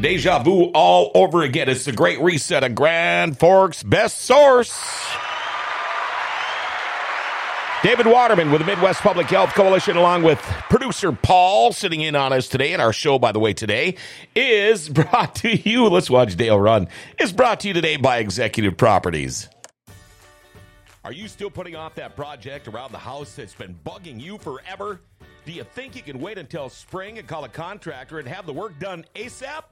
Deja vu all over again. It's the great reset of Grand Forks Best Source. David Waterman with the Midwest Public Health Coalition, along with producer Paul, sitting in on us today. And our show, by the way, today is brought to you. Let's watch Dale run. Is brought to you today by Executive Properties. Are you still putting off that project around the house that's been bugging you forever? Do you think you can wait until spring and call a contractor and have the work done ASAP?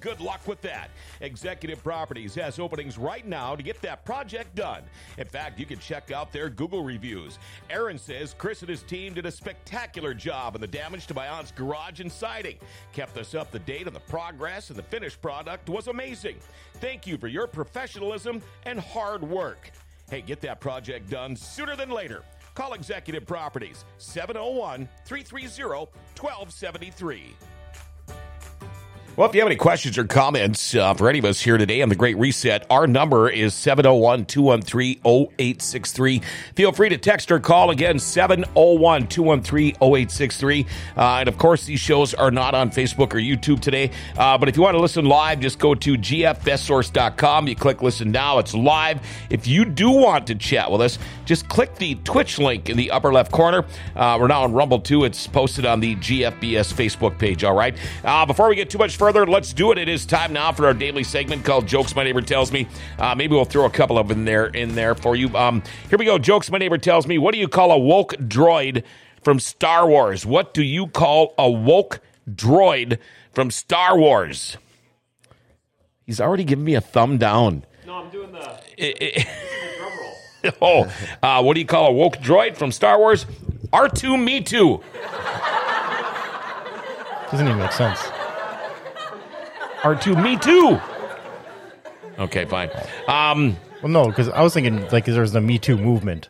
Good luck with that. Executive Properties has openings right now to get that project done. In fact, you can check out their Google reviews. Aaron says Chris and his team did a spectacular job on the damage to my aunt's garage and siding. Kept us up to date on the progress, and the finished product was amazing. Thank you for your professionalism and hard work. Hey, get that project done sooner than later. Call Executive Properties 701 330 1273. Well, if you have any questions or comments uh, for any of us here today on the Great Reset, our number is 701 213 0863. Feel free to text or call again 701 213 0863. Uh, And of course, these shows are not on Facebook or YouTube today. Uh, but if you want to listen live, just go to gfbestsource.com. You click listen now, it's live. If you do want to chat with us, just click the Twitch link in the upper left corner. Uh, we're now on Rumble too. It's posted on the GFBS Facebook page, all right? Uh, before we get too much further, let's do it. It is time now for our daily segment called Jokes My Neighbor Tells Me. Uh, maybe we'll throw a couple of them in there in there for you. Um, here we go. Jokes My Neighbor Tells Me. What do you call a woke droid from Star Wars? What do you call a woke droid from Star Wars? He's already given me a thumb down. No, I'm doing the, It- it- drum roll. oh, uh, what do you call a woke droid from Star Wars? R2 Me Too. Doesn't even make sense. R2 Me Too. Okay, fine. Um, Well, no, because I was thinking like there's the Me Too movement.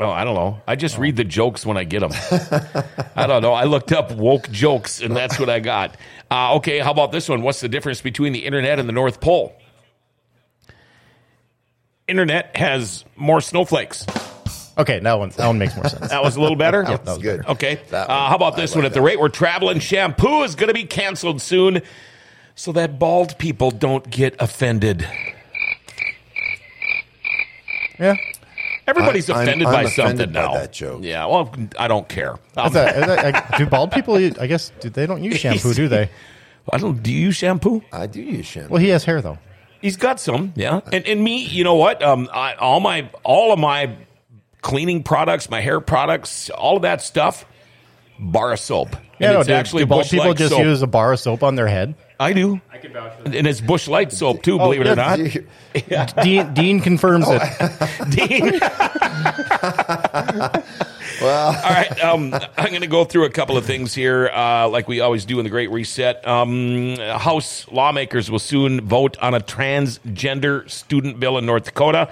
oh, I don't know. I just read the jokes when I get them. I don't know. I looked up woke jokes, and that's what I got. Uh, okay, how about this one? What's the difference between the internet and the North Pole? Internet has more snowflakes. Okay, that one that one makes more sense. That was a little better. that was good. Okay. That Uh, how about this one? At the rate we're traveling, shampoo is going to be canceled soon so that bald people don't get offended. Yeah. Everybody's I'm- offended I'm by offended something by now. that joke. Yeah, well, I don't care. Um, Is that, is that, like, do bald people? I guess do, they don't use shampoo, do they? I don't. Do you use shampoo? I do use shampoo. Well, he has hair though. He's got some, yeah. And and me, you know what? Um, I, all my all of my cleaning products, my hair products, all of that stuff, bar of soap. Yeah, and no, it's do, actually do bald people just soap. use a bar of soap on their head? I do, I can vouch for that. and it's Bush Light soap too. believe it or not. You- Dean, Dean confirms it. Dean. well, All right, um, I'm going to go through a couple of things here, uh, like we always do in the Great Reset. Um, House lawmakers will soon vote on a transgender student bill in North Dakota.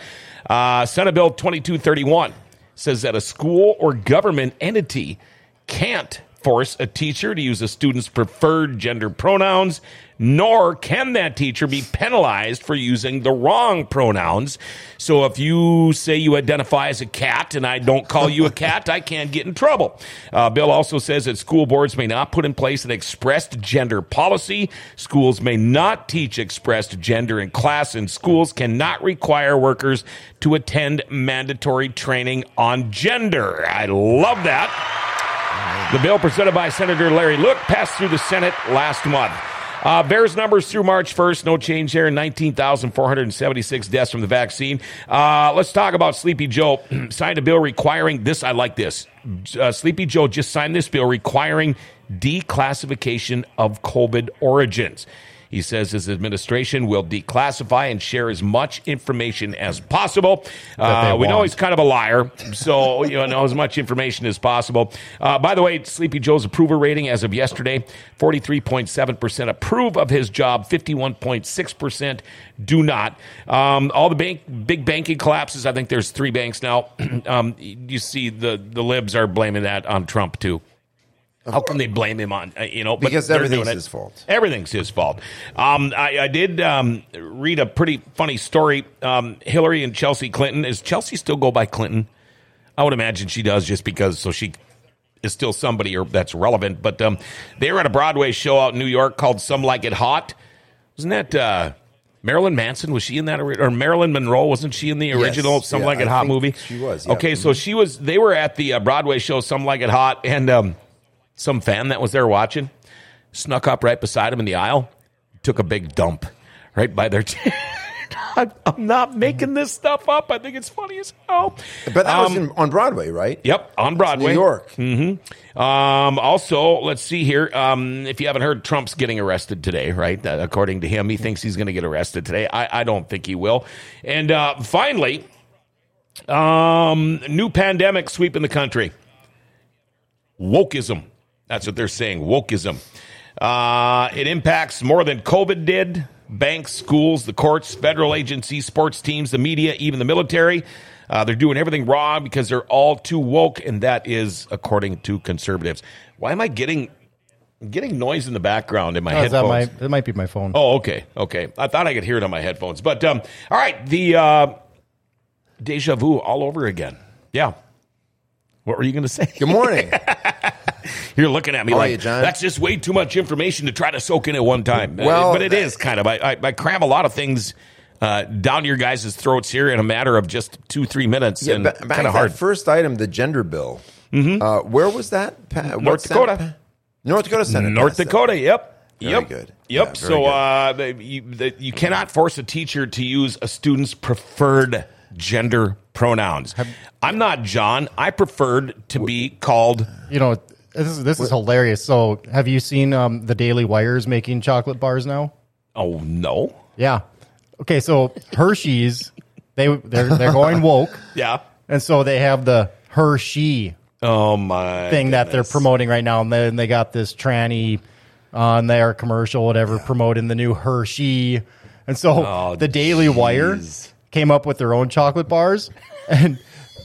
Uh, Senate Bill 2231 says that a school or government entity can't force a teacher to use a student's preferred gender pronouns, nor can that teacher be penalized for using the wrong pronouns. So if you say you identify as a cat and I don't call you a cat, I can't get in trouble. Uh, Bill also says that school boards may not put in place an expressed gender policy. Schools may not teach expressed gender in class, and schools cannot require workers to attend mandatory training on gender. I love that. The bill presented by Senator Larry Luick passed through the Senate last month. Uh, VAERS numbers through March 1st, no change there. 19,476 deaths from the vaccine. Uh, let's talk about Sleepy Joe. signed a bill requiring this. I like this. Uh, Sleepy Joe just signed this bill requiring declassification of COVID origins. He says his administration will declassify and share as much information as possible. Uh, we know he's kind of a liar, so you know as much information as possible. Uh, by the way, Sleepy Joe's approval rating as of yesterday: forty-three point seven percent approve of his job, fifty-one point six percent do not. Um, all the bank, big banking collapses. I think there's three banks now. um, you see the the libs are blaming that on Trump too. How can they blame him on uh, you know? Because everything's his fault. Everything's his fault. Um, I, I did um, read a pretty funny story. Um, Hillary and Chelsea Clinton. Is Chelsea still go by Clinton? I would imagine she does, just because so she is still somebody or that's relevant. But um, they were at a Broadway show out in New York called "Some Like It Hot." Wasn't that uh, Marilyn Manson? Was she in that or Marilyn Monroe? Wasn't she in the original Yes. "Some Yeah, Like It I Hot" movie? she was, yeah. Okay, so she was. They were at the uh, Broadway show "Some Like It Hot," and um, some fan that was there watching snuck up right beside him in the aisle, took a big dump right by their. I'm I'm not making this stuff up. I think it's funny as hell. But that was Um, in, on Broadway, right? Yep, on Broadway. New York. Um, also, let's see here. Um, if you haven't heard, Trump's getting arrested today, right? Uh, according to him, he thinks he's going to get arrested today. I, I don't think he will. And uh, finally, um, new pandemic sweeping the country. Wokeism. That's what they're saying. Wokeism. Uh, it impacts more than COVID did. Banks, schools, the courts, federal agencies, sports teams, the media, even the military. Uh, they're doing everything wrong because they're all too woke, and that is according to conservatives. Why am I getting getting noise in the background in my Oh, is that headphones? my? That might be my phone. Oh, okay, okay. I thought I could hear it on my headphones, but um, all right. The uh, deja vu all over again. Yeah. What were you going to say? Good morning. You're looking at me How like you, John? that's just way too much information to try to soak in at one time. Uh, Well, but it is kind of. I, I, I cram a lot of things uh, down your guys' throats here in a matter of just two, three minutes, Yeah, and ba- back kind of hard. first item, the gender bill. Uh, where was that? Pa- what North Dakota. pa- North Dakota Senate. North passed that. Dakota. Yep. Very yep. good. Yep. Yeah, so good. uh, you, the, you cannot force a teacher to use a student's preferred gender pronouns. I'm not John. I preferred to be called. You know, this is this is hilarious. So, have you seen um, the Daily Wires making chocolate bars now? Oh no. Yeah. Okay, so Hershey's, they they're they're going woke, Yeah. and so they have the Hershey Oh my thing that they're goodness. promoting right now, and then they got this tranny on their commercial, whatever, promoting the new Hershey, and so Oh, the Daily Wire jeez. came up with their own chocolate bars, and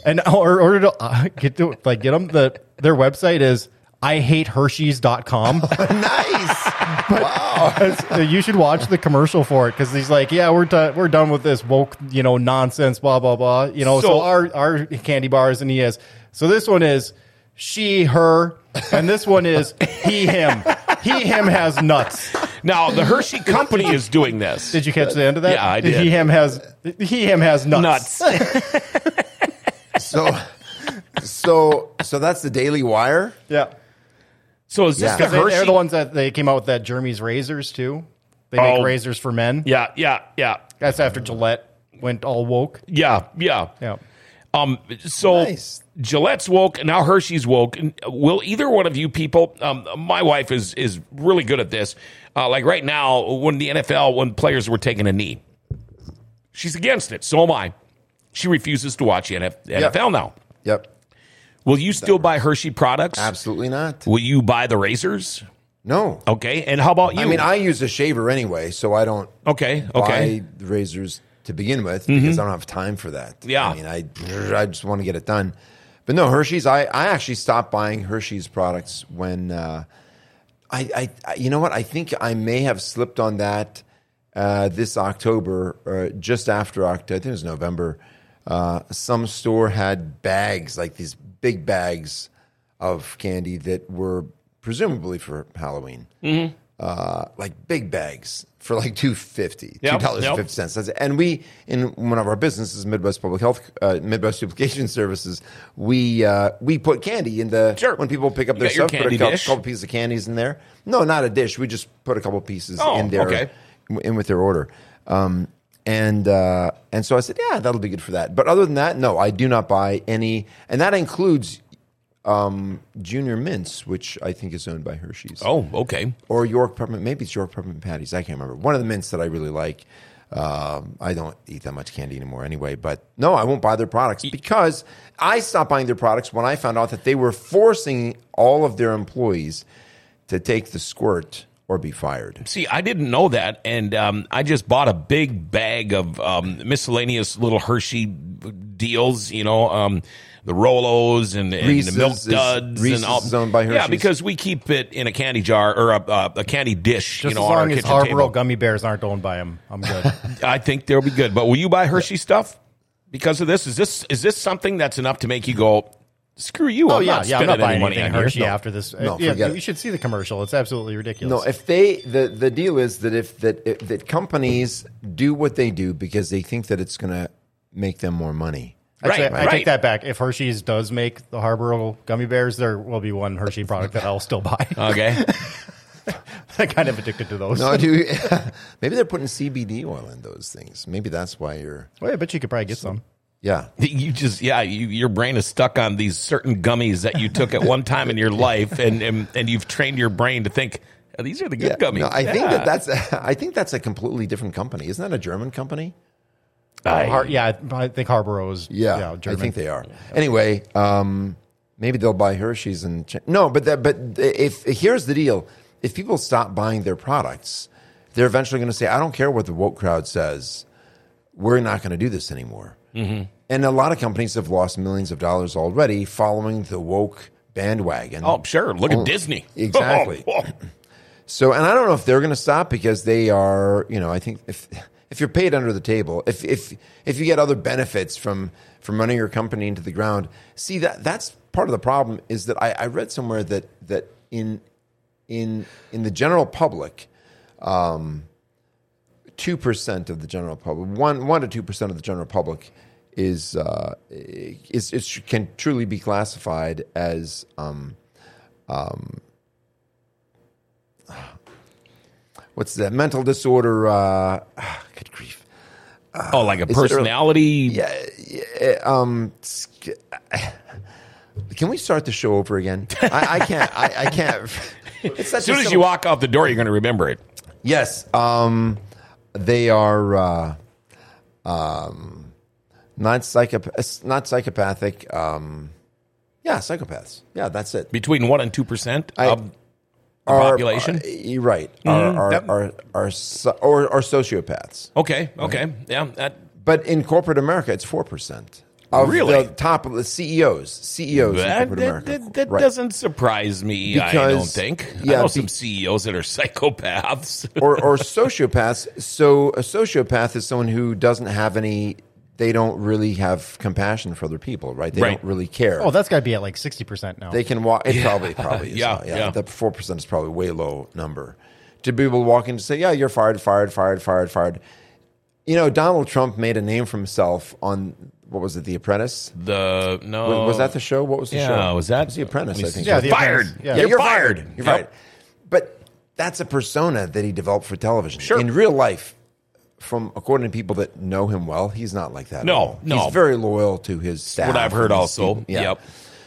and or order to uh, get to like get them the their website is I hate Hershey's.com. nice. wow. You should watch the commercial for it because he's like, yeah, we're done. We're done with this woke, you know, nonsense, blah blah blah. You know, so, So- our our candy bars, and he has. So this one is she, her, and this one is he, him. He, him has nuts. Now the Hershey Company is doing this. Did you catch the end of that? Yeah, I did. He, him has he, him has nuts. Nuts. So, so, so that's the Daily Wire. Yeah, So is this Yeah. the because they, Hershey? they're the ones that they came out with that Jeremy's razors too. They make Oh. razors for men. yeah, yeah, yeah, That's after Gillette went all woke. yeah, yeah. Yeah. Um. So Nice. Gillette's woke. Now Hershey's woke. And Will either one of you people? Um. My wife is is really good at this. Uh, like right now, when the NFL, when players were taking a knee, she's against it. So am I. She refuses to watch the NF- NFL now. Yep. Will you still buy Hershey products? Absolutely not. Will you buy the razors? No. Okay. And how about you? I mean, I use a shaver anyway, so I don't okay. Okay. buy razors to begin with because I don't have time for that. Yeah. I mean, I I just want to get it done. But no, Hershey's. I, I actually stopped buying Hershey's products when uh, I, I I you know what I think I may have slipped on that uh, this October or just after October. I think it was November. Uh, some store had bags like these big bags of candy that were presumably for Halloween uh, like big bags for like two fifty, two Yep, dollars yep. and fifty cents. And we in one of our businesses, Midwest Public Health, uh, Midwest Duplication Services, we uh, we put candy in the Sure. when people pick up You their stuff, put a couple, couple pieces of candies in there. No, not a dish. We just put a couple pieces Oh, in there, okay. in with their order. Um, and uh, and so I said, yeah, that'll be good for that. But other than that, no, I do not buy any, and that includes um, Junior Mints, which I think is owned by Hershey's oh, okay. or York peppermint. Maybe it's York peppermint patties. I can't remember. One of the mints that I really like. Um, I don't eat that much candy anymore anyway. But no, I won't buy their products because I stopped buying their products when I found out that they were forcing all of their employees to take the squirt or be fired. See, I didn't know that, and um, I just bought a big bag of um, miscellaneous little Hershey deals. You know, um, the Rolos and, and Reese's the Milk Duds Reese's and all. is owned by Yeah, because we keep it in a candy jar or a, a, a candy dish. Just you know, as on our long as kitchen Haribo table. gummy bears aren't owned by him, I'm good. I think they'll be good. But will you buy Hershey stuff because of this? Is this is this something that's enough to make you go? Screw you. Oh I'm yeah, not yeah. I'm not buying money anything on Hershey here. No. after this. No, Uh, yeah, forget it. you should see the commercial. It's absolutely ridiculous. No, if they the the deal is that if that if, that companies do what they do because they think that it's going to make them more money. Actually, Right, I right. take that back. If Hershey's does make the Haribo gummy bears, there will be one Hershey product that I'll still buy. Okay. I'm kind of addicted to those. No, I do. maybe they're putting CBD oil in those things. Maybe that's why you're. Well, I bet you could probably get some. Yeah, You just, yeah, you, your brain is stuck on these certain gummies that you took at one time in your life, and and, and you've trained your brain to think "Oh, these are the good yeah. gummies. No, I think that that's. I think that's a completely different company. Isn't that a German company? I- Har- yeah, I I think Haribo is. Yeah, I German. think they are. Anyway, um, maybe they'll buy Hershey's and ch- no, but that, but if here's the deal: if people stop buying their products, they're eventually going to say, "I don't care what the woke crowd says. We're not going to do this anymore." Mm-hmm. And a lot of companies have lost millions of dollars already following the woke bandwagon. oh, sure. Look Oh, at Disney. exactly. Oh, So, and I don't know if they're going to stop because they are, you know, I think if if you're paid under the table, if if if you get other benefits from from running your company into the ground, see that that's part of the problem is that I, I read somewhere that that in in in the general public, um, two percent of the general public, one one to two percent of the general public is uh, is, is can truly be classified as um, what's that mental disorder? Uh, good grief. oh, like a personality. Yeah, yeah, um, can we start the show over again? I, I can't. I, I can't. As soon as you walk out the door, you're going to remember it. Yes. Um, they are uh, um, not psychopath, not psychopathic. Um, yeah, psychopaths. Yeah, that's it. Between one and two percent of the Are- population. are- you're right. Are, are, are, are, so- or, or sociopaths. okay, okay, yeah. That, But in corporate America, it's four percent. Of Really? the top of the CEOs, CEOs in that, corporate that, America. that, that Right. doesn't surprise me. I don't think. I know be- some CEOs that are psychopaths. or or sociopaths. So a sociopath is someone who doesn't have any. They don't really have compassion for other people, right? They Right. don't really care. Oh, that's got to be at like sixty percent now. they can walk. It probably probably is. Yeah, uh, yeah. The four percent is probably way low number. To be able to walk in and say, "Yeah, you're fired, fired, fired, fired, fired." You know, Donald Trump made a name for himself on what was it, The Apprentice? The no, Was, was that the show? What was the Yeah, show? was that- It was The Apprentice? I think. Yeah, The fired? Apprentice. Yeah. Yeah, You're you're, fired. fired. You're Yep. fired. But that's a persona that he developed for television. Sure. In real life, from according to people that know him well, he's not like that. at No, no. He's very loyal to his staff. what I've heard also. Yeah. Yep.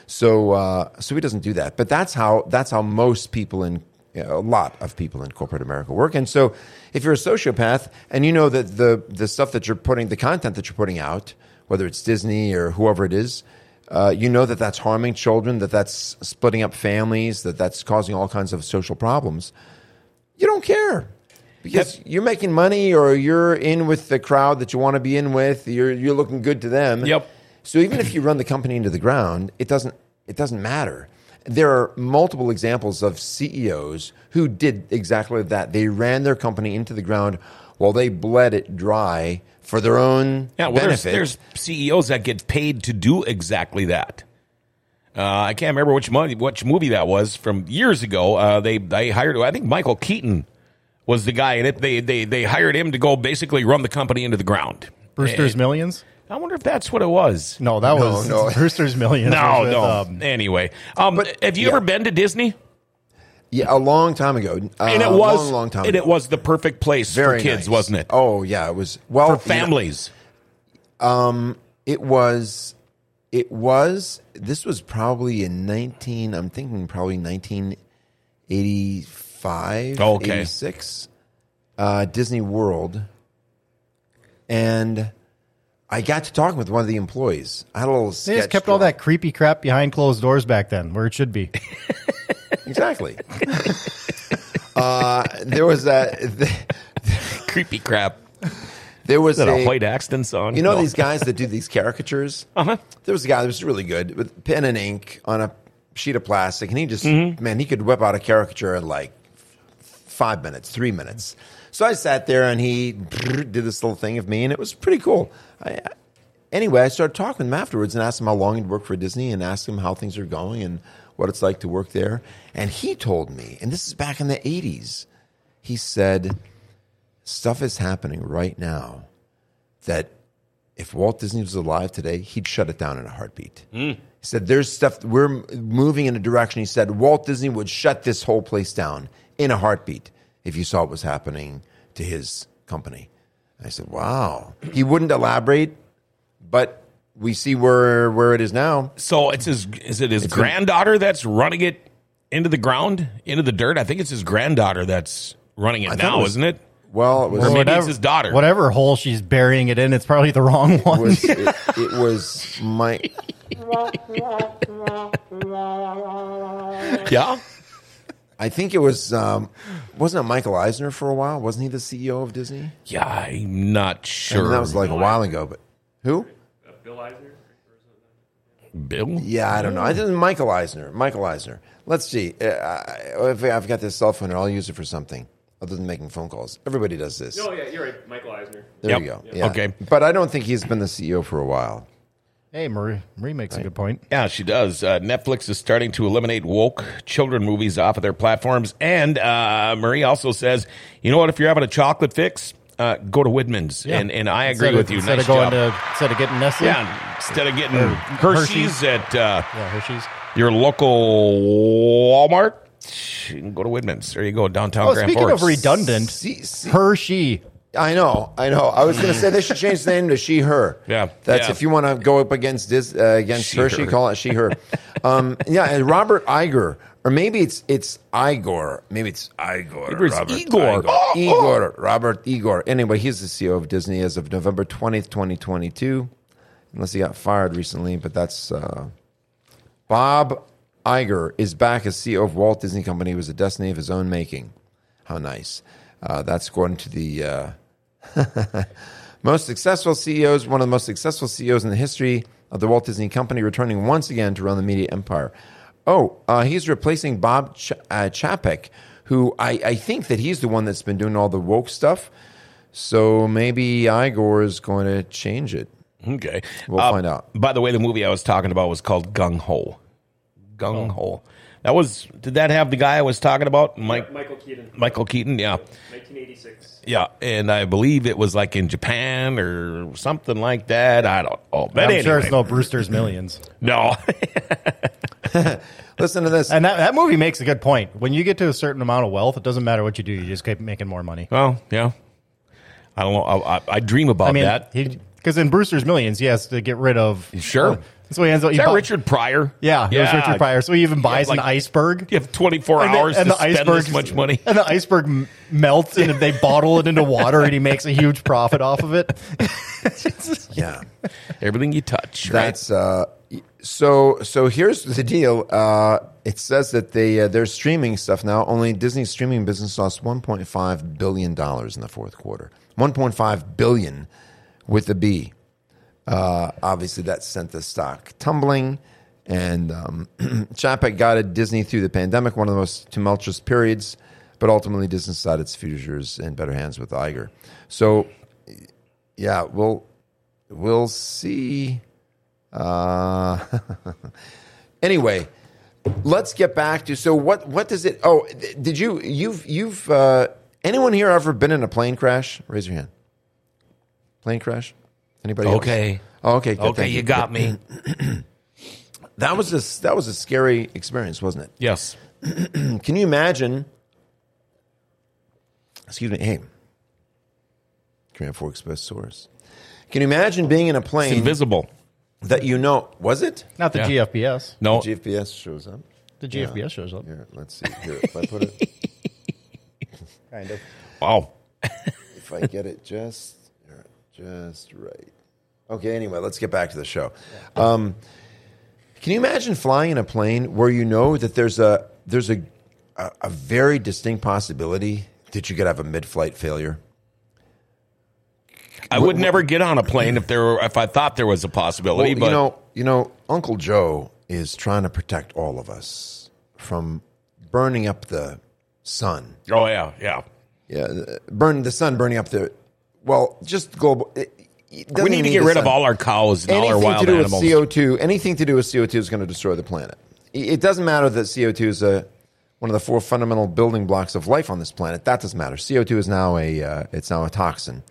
So, uh, so he doesn't do that. But that's how that's how most people in you know, a lot of people in corporate America work. And so, if you're a sociopath and you know that the the stuff that you're putting, the content that you're putting out, whether it's Disney or whoever it is, uh, you know that that's harming children, that that's splitting up families, that that's causing all kinds of social problems. You don't care because you're making money or you're in with the crowd that you want to be in with. You're you're looking good to them. Yep. So even if you run the company into the ground, it doesn't it doesn't matter. There are multiple examples of CEOs who did exactly that. They ran their company into the ground while they bled it dry for their own Yeah, well, there's, benefit. there's CEOs that get paid to do exactly that. Uh, I can't remember which movie, which movie that was from years ago. Uh, they they hired, I think Michael Keaton was the guy in it. They they they hired him to go basically run the company into the ground. Brewster's Millions. I wonder if that's what it was. No, that was no. Brewster's Millions. No, was with, no. um, anyway, um, But- have you yeah. ever been to Disney? yeah, a long time ago. Uh, And it was long, long time and ago. it was the perfect place Very for kids, nice. wasn't it? Oh yeah, it was well for you know, families. it was it was this was probably in 19 i'm thinking probably 1985 Okay. 86 uh, disney world and i got to talking with one of the employees i had a little They just kept all that creepy crap behind closed doors back then, where it should be. exactly uh, there was a Creepy crap. there was Is that a a, Hoyt Axton song? You know No. these guys that do these caricatures? Uh-huh. There was a guy that was really good with pen and ink on a sheet of plastic, and he just Mm-hmm. man, he could whip out a caricature in like five minutes, three minutes. So I sat there and he did this little thing of me, and it was pretty cool. I, anyway, I started talking with him afterwards and asked him how long he'd worked for Disney and asked him how things are going and what it's like to work there. And he told me, and this is back in the 80s, he said, stuff is happening right now that if Walt Disney was alive today, he'd shut it down in a heartbeat. Hmm. He said, There's stuff, we're moving in a direction. He said, Walt Disney would shut this whole place down in a heartbeat if you saw what was happening to his company. I said, Wow. He wouldn't elaborate, but we see where, where it is now. So it's his. Is it his granddaughter that's running it into the ground, into the dirt? I think it's his granddaughter that's running it thought now, it was- isn't it? Well, it was, Or maybe Whatever- it's his daughter. Whatever hole she's burying it in, it's probably the wrong one. was it, it was my Yeah. I think it was um, wasn't it Michael Eisner for a while? Wasn't he the CEO of Disney? Yeah, I'm not sure. mean, that was like a while ago, but who? Uh, Bill Eisner? Bill. Yeah, I don't know. I didn't Michael Eisner. Michael Eisner. Let's see. Uh, if I've got this cell phone, here, I'll use it for something other than making phone calls. Everybody does this. Oh, yeah, you're right. Michael Eisner. There Yep. you go. Yeah. Okay. but I don't think he's been the CEO for a while. Hey, Marie, Marie makes a good point. Yeah, she does. Uh, Netflix is starting to eliminate woke children movies off of their platforms. And uh, Marie also says, you know what? If you're having a chocolate fix, uh, go to Widman's. And, and I agree Instead with you. Instead nice of going job. to instead of getting Nestle, yeah, instead of getting Hershey's. Hershey's, at uh, yeah, Hershey's. your local Walmart, you can go to Widman's. There you go, downtown Oh, Grand speaking Forks. of redundant, See, see, Hershey. I know, I know. I was going to say they should change the name to She Her. Yeah, that's yeah. if you want to go up against this uh, against She, Hershey, Her. call it She Her. um, yeah, and Robert Iger, or maybe it's it's Igor. Maybe it's Igor. It's Robert Igor. Iger. Oh, Igor. Robert Igor. Anyway, he's the CEO of Disney as of November twentieth, twenty twenty two. Unless he got fired recently, but that's uh, Bob Iger is back as CEO of Walt Disney Company. He was a destiny of his own making. How nice. Uh, that's according to the uh, most successful CEOs, one of the most successful CEOs in the history of the Walt Disney Company, returning once again to run the media empire. Oh, uh, he's replacing Bob Ch- uh, Chapek, who I, I think that he's the one that's been doing all the woke stuff. So maybe Igor is going to change it. Okay. We'll Uh, find out. By the way, the movie I was talking about was called Gung Ho. Gung Ho. That was, did that have the guy I was talking about? Mike, Michael Keaton. Michael Keaton? Yeah. 1986. Yeah. And I believe it was like in Japan or something like that. I don't know. But I'm anyway. sure it's no Brewster's Millions. No. Listen to this. And that, that movie makes a good point. When you get to a certain amount of wealth, it doesn't matter what you do; you just keep making more money. well, yeah. I don't know. I, I, I dream about I mean, that. because in Brewster's Millions, he has to get rid of. Sure. So he ends up. Is he that bu- Richard Pryor? Yeah, it was Richard Pryor. So he even buys like- an iceberg. You have 24 And the- hours and to the spend iceberg this much money. and the iceberg m- melts, and they bottle it into water, and he makes a huge profit off of it. yeah. Everything you touch, right? That's uh, so. So here's the deal. Uh, it says that they uh, they're streaming stuff now. Only Disney's streaming business lost 1.5 billion dollars in the fourth quarter. 1.5 billion with the B. Uh, obviously, that sent the stock tumbling. And um, Chapek guided Disney through the pandemic, one of the most tumultuous periods. But ultimately, Disney decided its future is in better hands with Iger. So, yeah, we'll we'll see. Uh, anyway, let's get back to so what what does it? Oh, did you you've you've uh, anyone here ever been in a plane crash? Raise your hand. Plane crash? Anybody? else? Okay. Oh, okay. good, Okay, thank you got me. That was a that was a scary experience, wasn't it? Yes. Can you imagine? Excuse me. Hey, Command Four Express source. Can you imagine being in a It's plane invisible. that you know was it? Not the Yeah. GFBS. No. GPS shows up. The GFBS shows up. Here, let's see. Here, if I put it, Kind of. Wow. if I get it just just right. Okay. Anyway, let's get back to the show. Um, can you imagine flying in a plane where you know that there's a there's a a, a very distinct possibility that you could have a mid-flight failure? I would never get on a plane if there were, if I thought there was a possibility. Well, but you know, you know, Uncle Joe is trying to protect all of us from burning up the sun. oh yeah, yeah. Yeah, burn the sun, burning up the. Well, just global. It, We need to get rid of all our cows and all our anything wild to do animals. with CO2, anything to do with CO2 is going to destroy the planet. It doesn't matter that CO2 is a one of the four fundamental building blocks of life on this planet. That doesn't matter. CO2 is now a uh, it's now a toxin,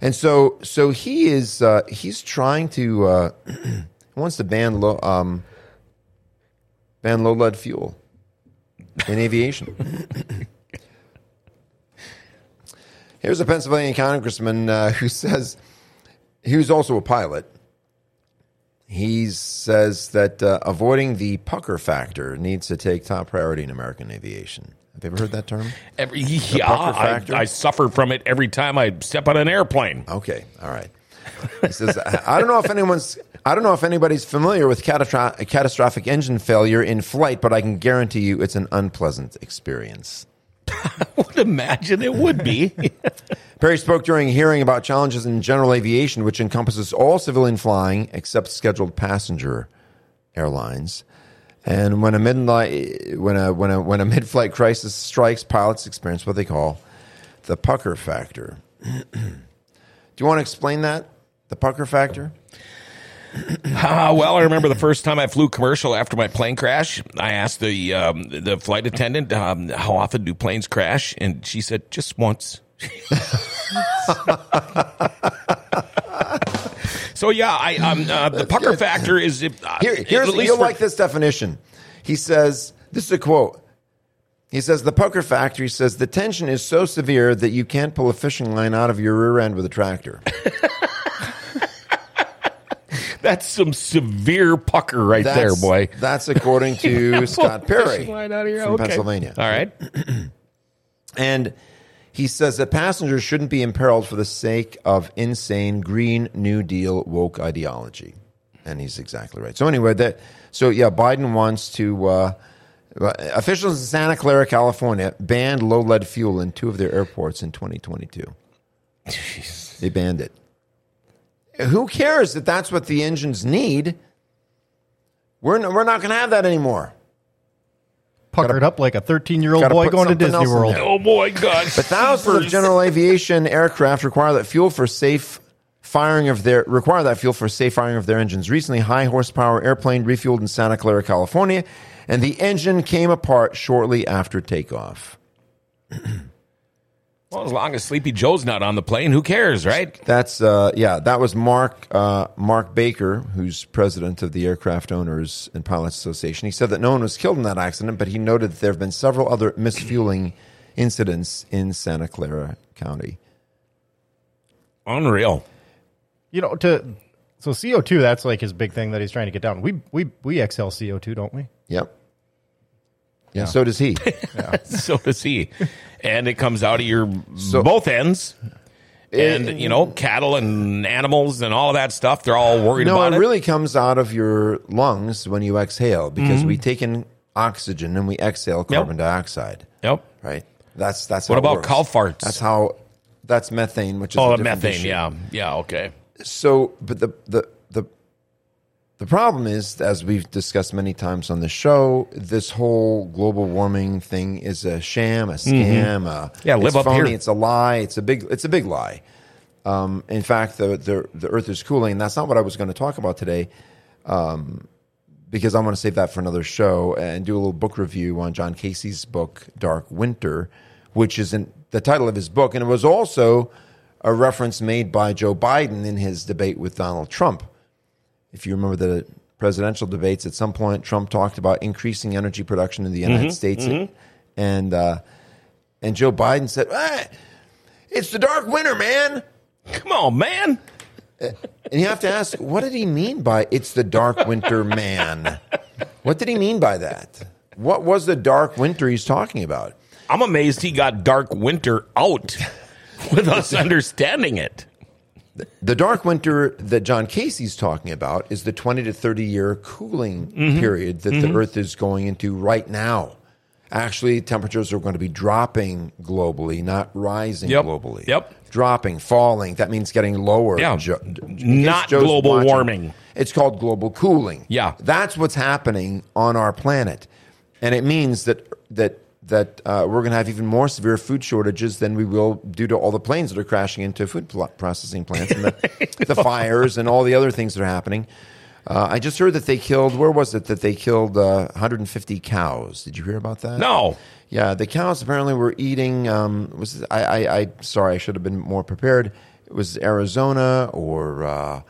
and so so he is uh, he's trying to uh, wants to ban low um, ban low lead fuel in aviation. Here's a Pennsylvania congressman uh, who says he was also a pilot. He says that uh, avoiding the pucker factor needs to take top priority in American aviation. Have you ever heard that term? Every, yeah, I. I suffer from it every time I step on an airplane. Okay, all right. He says, I don't know if anyone's, I don't know if anybody's familiar with catastro- catastrophic engine failure in flight, but I can guarantee you it's an unpleasant experience. I would imagine it would be. Perry spoke during a hearing about challenges in general aviation, which encompasses all civilian flying except scheduled passenger airlines. And when a mid when a when a when a mid-flight crisis strikes, pilots experience what they call the pucker factor. Do you want to explain that? The pucker factor? Well, I remember the first time I flew commercial after my plane crash. I asked the um, the flight attendant um, how often do planes crash, and she said just once. so yeah, I um, uh, the pucker good. factor is uh, Here, here's you'll for- like this definition. He says, "This is a quote." He says, "The pucker factor." He says, "The tension is so severe that you can't pull a fishing line out of your rear end with a tractor." That's some severe pucker right there, boy. That's according to Scott Perry Fishing line out of here, from okay. Pennsylvania. All right. And he says that passengers shouldn't be imperiled for the sake of insane Green New Deal woke ideology. And he's exactly right. So anyway, that so yeah, Biden wants to. Uh, officials in Santa Clara, California, banned low lead fuel in two of their airports in 2022. They banned it. Who cares that that's what the engines need? We're, n- we're not going to have that anymore. Puckered up like a 13 year old gotta boy put going to something Disney else in World. there. Oh boy, God! But thousands of general aviation aircraft require that fuel for safe firing of their require that fuel for safe firing of their engines. Recently, high horsepower airplane refueled in Santa Clara, California, and the engine came apart shortly after takeoff. Well, as long as Sleepy Joe's not on the plane, who cares, right? That's uh, yeah. That was Mark uh, Mark Baker, who's president of the Aircraft Owners and Pilots Association. He said that no one was killed in that accident, but he noted that there have been several other misfueling incidents in Santa Clara County. Unreal. You know, to so CO two, that's like his big thing that he's trying to get down. We we we exhale CO two, don't we? Yep. Yeah. So does he. so does he. And it comes out of your So- both ends. And, you know, cattle and animals and all of that stuff, they're all worried no, about it it. really comes out of your lungs when you exhale because we mm-hmm. take in oxygen and we exhale carbon dioxide. Yep. Right. That's that's What about cow farts? That's how. That's methane, which is Oh, methane. issue. Yeah. Yeah. Okay. So, but the the the problem is, as we've discussed many times on the show, this whole global warming thing is a sham, a scam. A, Mm-hmm. Yeah, live it's up phony, here. It's a lie. It's a big. It's a big lie. Um, in fact, the, the the Earth is cooling. And that's not what I was going to talk about today, um, because I want to save that for another show and do a little book review on John Casey's book Dark Winter, which is in the title of his book, and it was also a reference made by Joe Biden in his debate with Donald Trump. If you remember the presidential debates, at some point Trump talked about increasing energy production in the United States, and uh, and Joe Biden said, "Ah, "It's the dark winter, man." Come on, man. And you have to ask, what did he mean by "It's the dark winter, man"? What did he mean by that? What was the dark winter he's talking about? I'm amazed he got Dark Winter out with us understanding it. The dark winter that John Casey's talking about is the 20 to 30 year cooling Mm-hmm. period that the Earth is going into right now. Actually, temperatures are going to be dropping globally, not rising Yep. globally. Yep. Dropping, falling. That means getting lower. Yeah. Jo- Not global warming. It's called global cooling. Yeah. That's what's happening on our planet. And it means that that that uh, we're going to have even more severe food shortages than we will due to all the planes that are crashing into food pl- processing plants and the, the fires and all the other things that are happening. Uh, I just heard that they killed. Where was it that they killed uh, 150 cows? Did you hear about that? No. Yeah, the cows apparently were eating. Um, was I, I? I sorry, I should have been more prepared. It was Arizona or uh,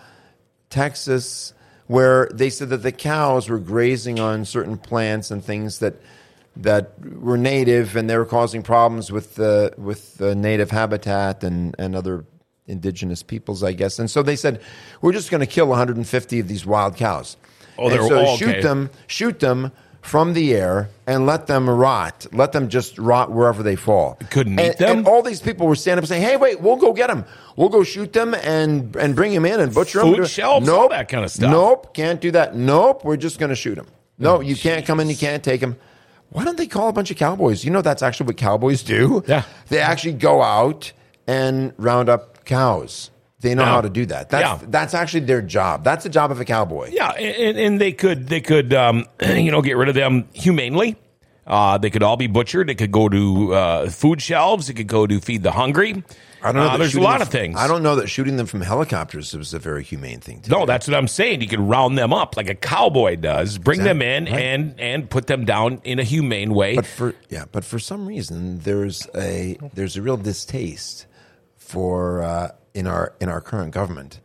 Texas, where they said that the cows were grazing on certain plants and things that that were native, and they were causing problems with the with the native habitat and and other indigenous peoples, I guess. And so they said, we're just going to kill 150 of these wild cows. Oh, they're so all shoot okay. them, shoot them from the air, and let them rot. Let them just rot wherever they fall. Couldn't eat and, them? And all these people were standing up and saying, "Hey, wait, we'll go get them. We'll go shoot them and and bring them in and butcher them. Food shelves, all that kind of stuff. Nope, can't do that. Nope, we're just going to shoot them. No, oh, you can't come in. You can't take them. Why don't they call a bunch of cowboys? You know that's actually what cowboys do. Yeah. they actually go out and round up cows. They know Yeah. how to do that. That's Yeah. that's actually their job. That's the job of a cowboy. Yeah, and, and they could they could um, you know get rid of them humanely. Uh, they could all be butchered. It could go to uh, food shelves. It could go to feed the hungry. I don't know. Uh, that there's a shooting lot them- of things. I don't know that shooting them from helicopters was a very humane thing. To No, do. that's what I'm saying. You can round them up like a cowboy does, bring them in right. and and put them down in a humane way. But for yeah, but for some reason there's a there's a real distaste for uh, in our in our current government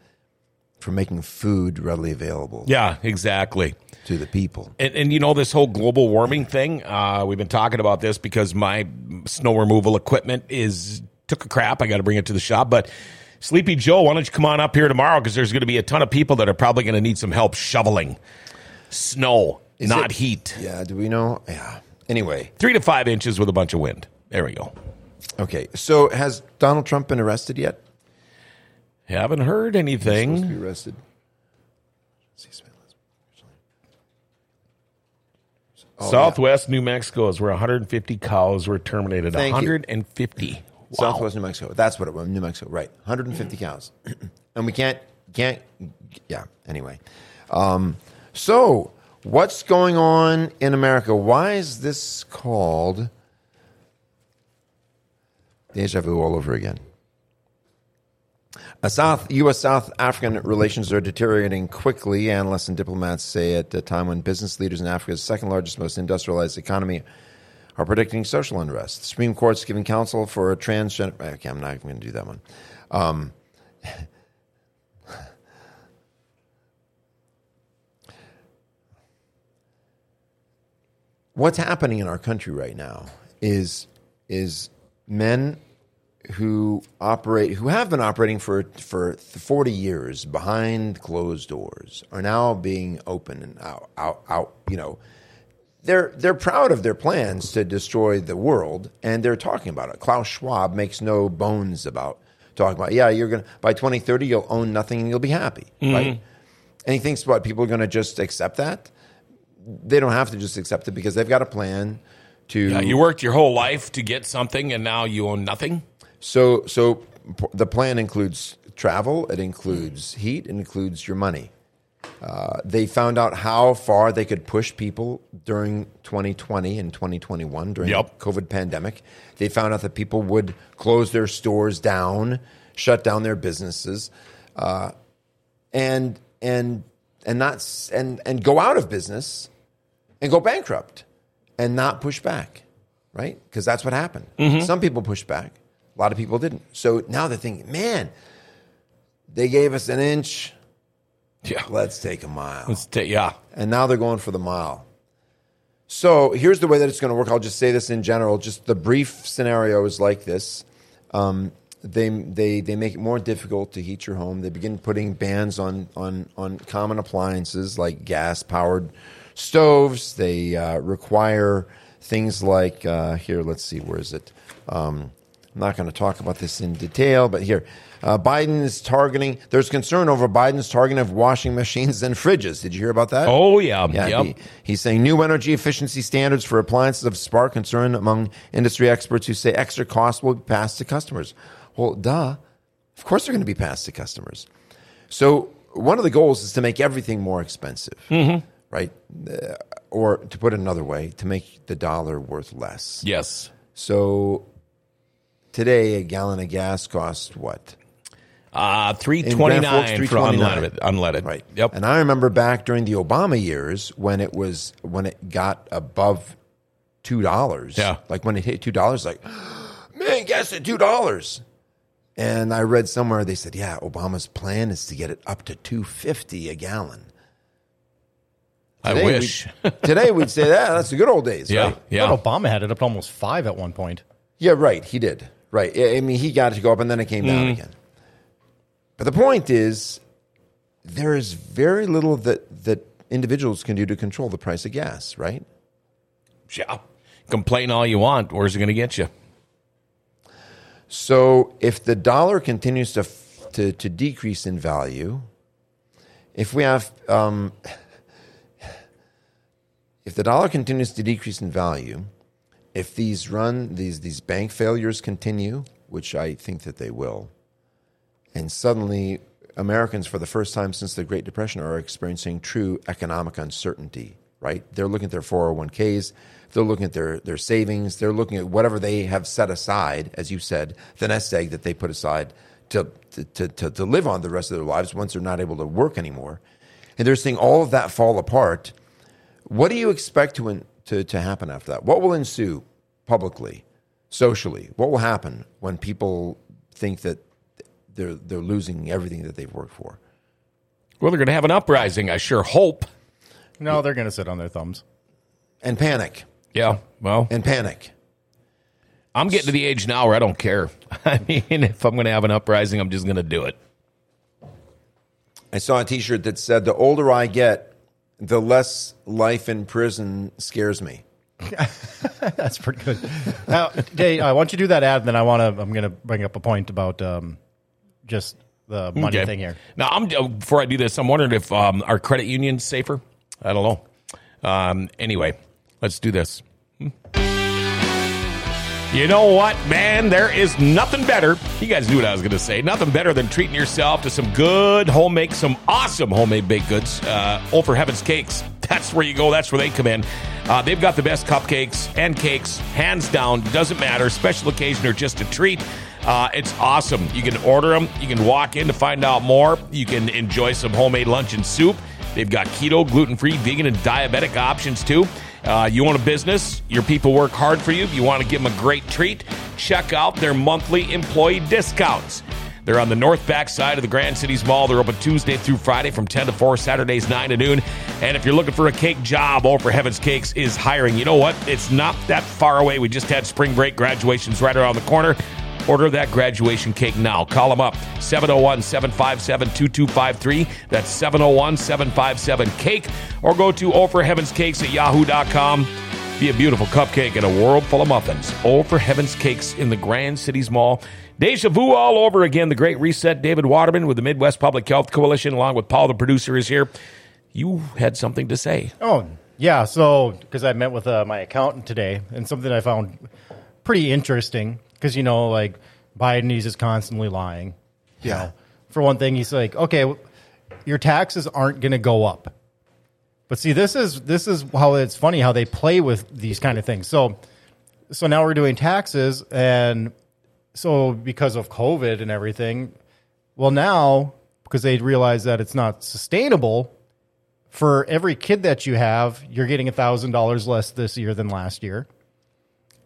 for making food readily available yeah, exactly. to the people. And, and you know this whole global warming thing. Uh, we've been talking about this because my snow removal equipment is took a crap. I got to bring it to the shop. But Sleepy Joe, why don't you come on up here tomorrow? Because there's going to be a ton of people that are probably going to need some help shoveling snow, Is not it- heat. Yeah, do we know? Yeah. Anyway, Three to five inches with a bunch of wind. There we go. okay. So has Donald Trump been arrested yet? Haven't heard Supposed to anything. be arrested. Oh, Southwest New Mexico is where 150 cows were terminated. Thank you. 150. Wow. Southwest New Mexico. That's what it was. New Mexico, right? 150 cows, and we can't can't. Yeah. Anyway, um, so what's going on in America? Why is this called deja vu all over again? Uh, South U.S. South African relations are deteriorating quickly. Analysts and diplomats say at a time when business leaders in Africa's second largest, most industrialized economy are predicting social unrest. The Supreme Court's giving counsel for a transgender. Okay, I'm not even going to do that one. Um, what's happening in our country right now is is men who operate who have been operating for for 40 years behind closed doors are now being open and out out, out you know they're they're proud of their plans to destroy the world and they're talking about it Klaus Schwab makes no bones about talking about yeah you're to by 2030 you'll own nothing and you'll be happy mm-hmm. right and he thinks what people are going to just accept that they don't have to just accept it because they've got a plan to Yeah, you worked your whole life to get something, and now you own nothing. So, so p- the plan includes travel. It includes heat. It includes your money. Uh, they found out how far they could push people during 2020 and 2021 during Yep. the COVID pandemic. They found out that people would close their stores down, shut down their businesses, uh, and and and not and and go out of business and go bankrupt and not push back, right? Because that's what happened. Some people pushed back, a lot of people didn't. So now they're thinking, man, they gave us an inch, Yeah. let's take a mile. Let's ta- yeah. And now they're going for the mile. So here's the way that it's going to work. I'll just say this in general. Just the brief scenario is like this. Um, they, they, they make it more difficult to heat your home. They begin putting bans on, on, on common appliances like gas powered stoves. They uh, require things like, uh, here, let's see, where is it? Um, I'm not going to talk about this in detail, but here, uh, Biden is targeting. There's concern over Biden's targeting of washing machines and fridges. Did you hear about that? Oh yeah. Yeah, yep. he- he's saying new energy efficiency standards for appliances have sparked concern among industry experts who say extra costs will be passed to customers. Well, duh. Of course, they're going to be passed to customers. So, one of the goals is to make everything more expensive, right? Uh, or to put it another way, to make the dollar worth less. Yes. So today, a gallon of gas costs what? Uh, three In twenty Grand Forks, nine for 329. unleaded. Unleaded. Right. Yep. And I remember back during the Obama years when it was when it got above two dollars. Yeah. Like when it hit two dollars, like man, gas at two dollars. And I read somewhere they said, yeah, Obama's plan is to get it up to two fifty a gallon. I wish. we'd- today we'd say that that's the good old days, yeah. right? Yeah. thought Obama had it up to almost five at one point. Yeah, right. He did. Right. I I mean, he got it to go up and then it came down again. But the point is, there is very little that, that individuals can do to control the price of gas, right? Yeah. Complain all you want. Where's it going to get you? So if the dollar continues to, to, to decrease in value, if we have, um, if the dollar continues to decrease in value, if these run, these, these bank failures continue, which I think that they will, and suddenly Americans, for the first time since the Great Depression, are experiencing true economic uncertainty, right? They're looking at their 401ks, they're looking at their, their savings, they're looking at whatever they have set aside, as you said, the nest egg that they put aside to, to, to, to, live on the rest of their lives once they're not able to work anymore. And they're seeing all of that fall apart. What do you expect to, to, to happen after that? What will ensue publicly, socially? What will happen when people think that they're, they're losing everything that they've worked for? Well, they're going to have an uprising. I sure hope. No, they're going to sit on their thumbs. And panic. Yeah. Well, And panic. I'm getting to the age now where I don't care. I mean, if I'm going to have an uprising, I'm just going to do it. I saw a t shirt that said, The older I get, the less life in prison scares me. That's pretty good. now, Dave, I want you to do that ad, and then I want to. I'm going to bring up a point about um, just the money Okay. thing here. Now, I'm uh, before I do this, I'm wondering if um, our credit union's safer. I don't know. Um, anyway, let's do this. Hmm. You know what, man? There is nothing better. You guys knew what I was going to say. Nothing better than treating yourself to some good homemade, some awesome homemade baked goods. Uh, oh, for heaven's cakes. That's where you go. That's where they come in. Uh, they've got the best cupcakes and cakes, hands down. Doesn't matter, special occasion or just a treat. Uh, it's awesome. You can order them. You can walk in to find out more. You can enjoy some homemade lunch and soup. They've got keto, gluten free, vegan, and diabetic options too. Uh, you own a business, your people work hard for you, you want to give them a great treat, check out their monthly employee discounts. They're on the north back side of the Grand Cities Mall. They're open Tuesday through Friday from 10 to 4, Saturdays 9 to noon. And if you're looking for a cake job, All for Heaven's Cakes is hiring. You know what? It's not that far away. We just had spring break graduations right around the corner. Order that graduation cake now. Call them up 701 757 2253. That's 701 757 cake. Or go to Oh for Heaven's Cakes at yahoo.com. Be a beautiful cupcake in a world full of muffins. Oh for Heaven's Cakes in the Grand Cities Mall. Deja vu all over again. The Great Reset. David Waterman with the Midwest Public Health Coalition, along with Paul, the producer, is here. You had something to say. Oh, yeah. So, because I met with uh, my accountant today, and something I found pretty interesting, because, you know, like Biden, he's just constantly lying. Yeah. know. For one thing, he's like, okay, your taxes aren't going to go up. But see, this is this is how it's funny how they play with these kind of things. So, so now we're doing taxes, and so because of COVID and everything, well, now because they realize that it's not sustainable, for every kid that you have, you're getting thousand dollars less this year than last year.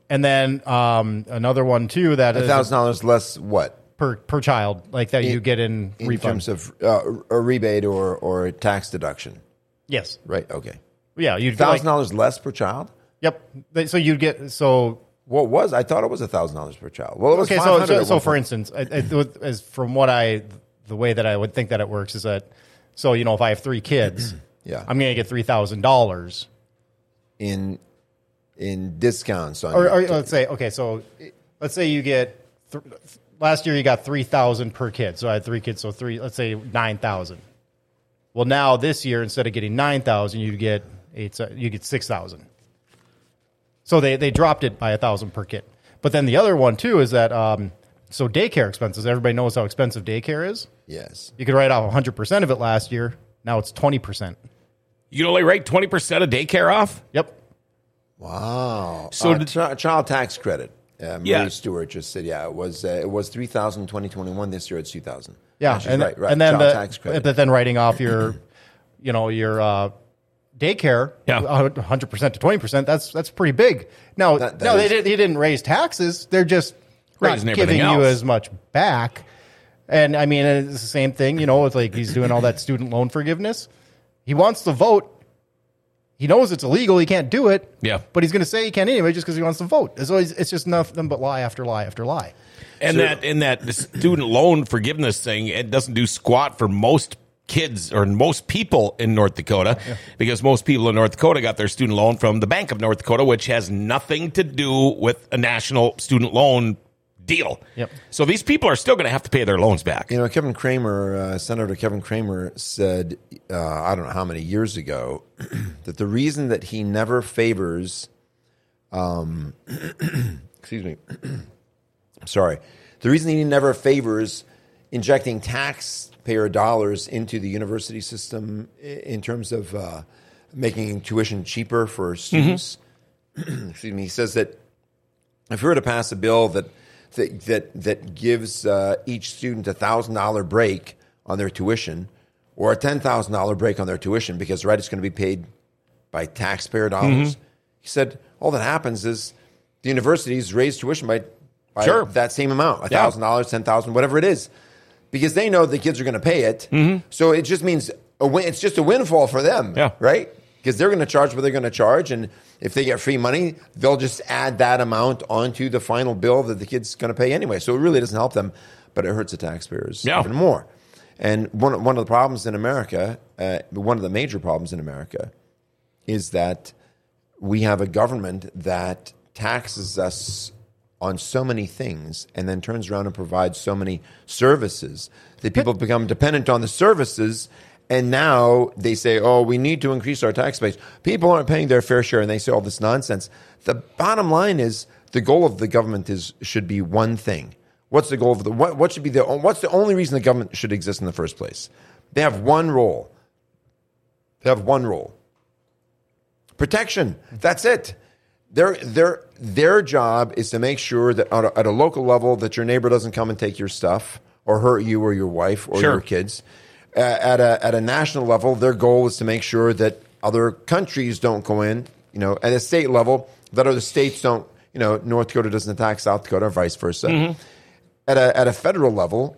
And then um, another one too that is thousand dollars less what per per child, like that you get in, in refund. terms of uh, a rebate or or a tax deduction, yes, right? Okay, yeah, you'd like, thousand dollars less per child. Yep. They- So you'd get so What was I thought it was thousand dollars per child? Well, it was okay. So so, so for instance, I, I, with- as from what I the way that I would think that it works is that so you know if I have three kids, Yeah. I'm going to get three thousand dollars. in in discounts on Or, or let's say okay, so let's say you get th- last year you got three thousand per kid. So I had three kids, so three. Let's say nine thousand. Well, now this year instead of getting nine thousand, you get eight. You get six thousand. So they they dropped it by a thousand per kid. But then the other one too is that um, so daycare expenses. Everybody knows how expensive daycare is. yes, You could write off hundred percent of it last year. Now it's twenty percent. You can only write 20% of daycare off? Yep. Wow. So So did- child tax credit. Uh, Marie Yeah. Stewart just said, yeah, it was uh, it was three thousand 2021. This year it's two thousand. Yeah, she's and, right, right. and then child the, tax credit. but then writing off your, you know, your uh, daycare, Yeah. hundred percent to twenty percent. That's that's pretty big. No, That- that no, they is- did, they didn't raise taxes. They're just not Raising everything giving you as much back. And I mean, it's the same thing. You know, it's like he's doing all that student loan forgiveness. He wants to vote. He knows it's illegal. He can't do it. Yeah. but he's going to say he can anyway just because he wants to vote. It's always it's just nothing but lie after lie after lie. And that in that student loan forgiveness thing, it doesn't do squat for most kids or most people in North Dakota because most people in North Dakota got their student loan from the Bank of North Dakota, which has nothing to do with a national student loan deal. Yep. So these people are still going to have to pay their loans back. You know, Kevin Cramer, uh, Senator Kevin Cramer said, uh, I don't know how many years ago, that the reason that he never favors, um, excuse me, I'm sorry, the reason he never favors injecting taxpayer dollars into the university system in terms of uh, making tuition cheaper for students, excuse me, he says that if we were to pass a bill that that that, that gives uh, each student a thousand dollar break on their tuition, or a ten thousand dollar break on their tuition, because right, it's going to be paid by taxpayer dollars. He said all that happens is the universities raise tuition by, by Sure. that same amount, a thousand dollars, ten thousand, whatever it is, because they know the kids are going to pay it. So it just means a win, it's just a windfall for them, Yeah. right? Because they're going to charge what they're going to charge, and if they get free money, they'll just add that amount onto the final bill that the kid's going to pay anyway. So it really doesn't help them, but it hurts the taxpayers Yeah. even more. And one one of the problems in America, uh, one of the major problems in America, is that we have a government that taxes us on so many things and then turns around and provides so many services that people become dependent on the services and now they say oh we need to increase our tax base people aren't paying their fair share and they say all this nonsense the bottom line is the goal of the government is should be one thing what's the goal of the what, what should be the what's the only reason the government should exist in the first place they have one role they have one role protection. That's it. Their their their job is to make sure that at a, at a local level that your neighbor doesn't come and take your stuff or hurt you or your wife or Sure. your kids. Uh, at a at a national level, their goal is to make sure that other countries don't go in. You know, at a state level, that other states don't. You know, North Dakota doesn't attack South Dakota, or vice versa. At a at a federal level,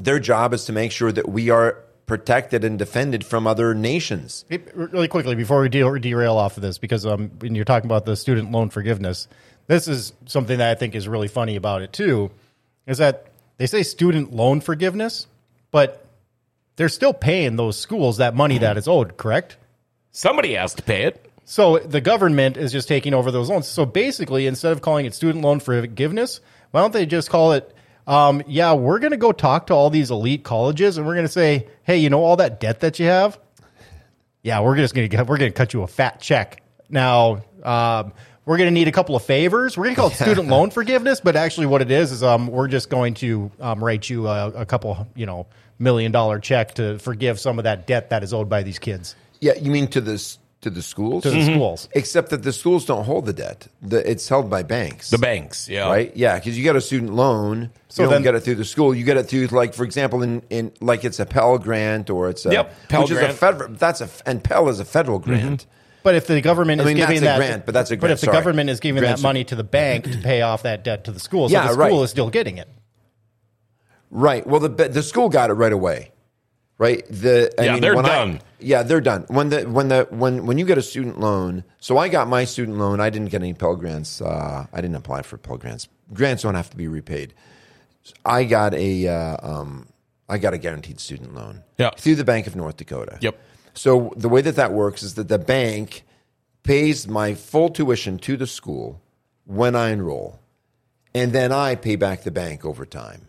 their job is to make sure that we are protected and defended from other nations. Hey, Really quickly before we de- derail off of this, because um, when you're talking about the student loan forgiveness, this is something that I think is really funny about it too, is that they say student loan forgiveness, but they're still paying those schools that money that is owed, correct? Somebody has to pay it. So the government is just taking over those loans. So basically, instead of calling it student loan forgiveness, why don't they just call it? Um, yeah, we're going to go talk to all these elite colleges, and we're going to say, hey, you know all that debt that you have? Yeah, we're just going to we're going to cut you a fat check. Now, um, we're going to need a couple of favors. We're going to call it student loan forgiveness, but actually, what it is is um, we're just going to um, write you a, a couple, you know, million dollar check to forgive some of that debt that is owed by these kids Yeah, you mean to the to the schools? to the mm-hmm. schools. Except that the schools don't hold the debt; the, it's held by banks. The banks, yeah. right? Yeah, because you get a student loan, So you don't then- get it through the school. You get it through, like for example, in, in like it's a Pell Grant or it's a Yep, Pell which is a federal. That's a and Pell is a federal mm-hmm. grant. But if the government I is giving that's a that, grant, but that's a But if the sorry. government is giving Grants that money to the bank to pay off that debt to the school, so Yeah, the school right. is still getting it. Right. Well, the the school got it right away. Right. The I Yeah, mean, they're when I- done. yeah, they're done. When the when the when when you get a student loan, so I got my student loan. I didn't get any Pell grants. Uh, I didn't apply for Pell grants. Grants don't have to be repaid. I got a uh, um, I got a guaranteed student loan. Yeah. Through the Bank of North Dakota. Yep. So the way that that works is that the bank pays my full tuition to the school when I enroll, and then I pay back the bank over time.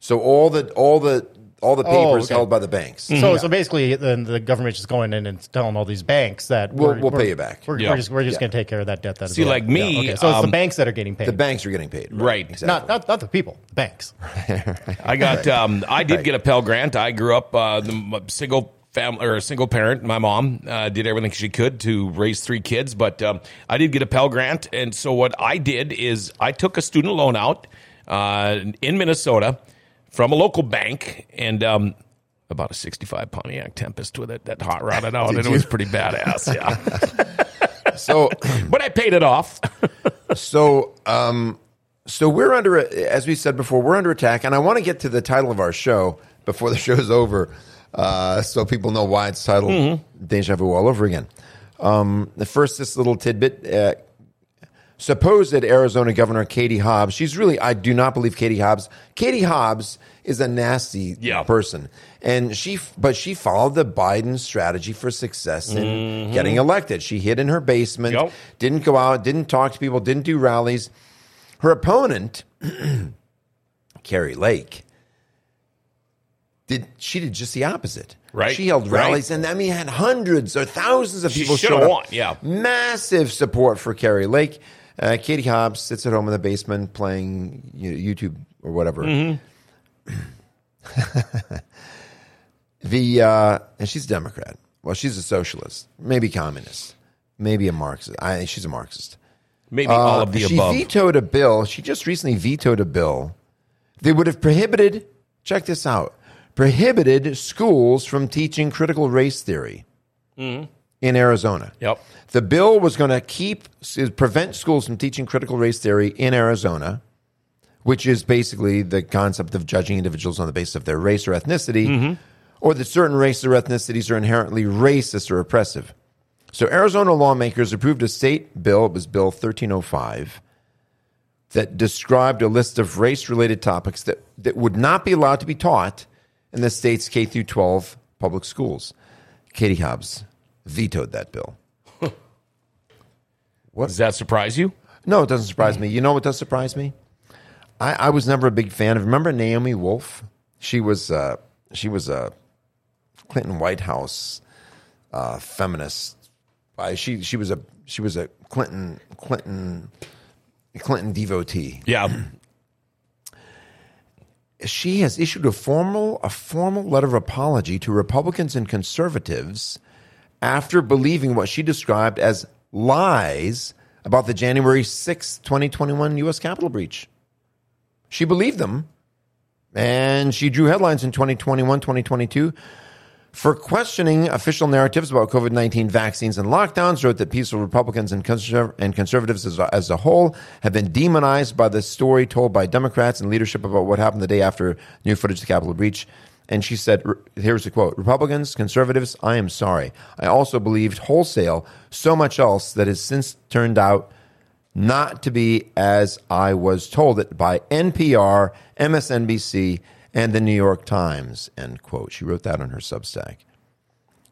So all the all the all the Oh, papers okay. held by the banks. So, so basically, then the government's just going in and telling all these banks that We'll- we're- we'll pay we're- you back. We're, Yeah. we're just we're just Yeah. going to take care of that debt. That is See, like me, okay. so it's the um, banks that are getting paid. The banks are getting paid. Right. Exactly. not not not the people, the banks. I got. Um, I did Right. get a Pell Grant. I grew up uh, the m- single family or a single parent. My mom uh, did everything she could to raise three kids, but um, I did get a Pell Grant, and so what I did is I took a student loan out uh, in Minnesota from a local bank, and um, about a '65 Pontiac Tempest with it that hot rodded out, and it was pretty badass. Yeah, So, but I paid it off. so, um, so we're under, as we said before, we're under attack, and I want to get to the title of our show before the show's over, uh, so people know why it's titled "Deja Vu" all over again. Um, the first, this little tidbit. Uh, supposed Arizona Governor Katie Hobbs. She's really, I do not believe Katie Hobbs. Katie Hobbs is a nasty Yeah. person, and she, but she followed the Biden strategy for success in mm-hmm. getting elected. She hid in her basement, Yep. didn't go out, didn't talk to people, didn't do rallies. Her opponent, Kari Lake, did she did just the opposite. Right. She held Right. rallies, and I mean, had hundreds or thousands of people show up. won, yeah. Massive support for Kari Lake. Uh, Katie Hobbs sits at home in the basement playing you know, YouTube or whatever. Mm-hmm. the uh, and she's a Democrat. Well, she's a socialist, maybe communist, maybe a Marxist. I, she's a Marxist. Maybe all of the Uh, she above. vetoed a bill. She just recently vetoed a bill that would have prohibited. Check this out: prohibited schools from teaching critical race theory in Arizona. Yep. The bill was going to keep prevent schools from teaching critical race theory in Arizona, which is basically the concept of judging individuals on the basis of their race or ethnicity, Mm-hmm. or that certain races or ethnicities are inherently racist or oppressive. So Arizona lawmakers approved a state bill, it was Bill 1305, that described a list of race-related topics that, that would not be allowed to be taught in the state's K through 12 public schools. Katie Hobbs vetoed that bill. what Does that surprise you? No, it doesn't surprise me. You know what does surprise me? I, I was never a big fan of. Remember Naomi Wolf? She was uh, she was a Clinton White House uh, feminist. Uh, she she was a she was a Clinton Clinton Clinton devotee. Yeah. She has issued a formal a formal letter of apology to Republicans and conservatives after believing what she described as lies about the January sixth, 2021 U.S. Capitol breach. She believed them, and she drew headlines in 2021, 2022 for questioning official narratives about COVID 19 vaccines and lockdowns, wrote that peaceful Republicans and, conserv- and conservatives as a, as a whole have been demonized by the story told by Democrats and leadership about what happened the day after new footage of the Capitol breach. And she said, here's the quote Republicans, conservatives, I am sorry. I also believed wholesale so much else that has since turned out not to be as I was told it by NPR, MSNBC, and the New York Times, end quote. She wrote that on her Substack.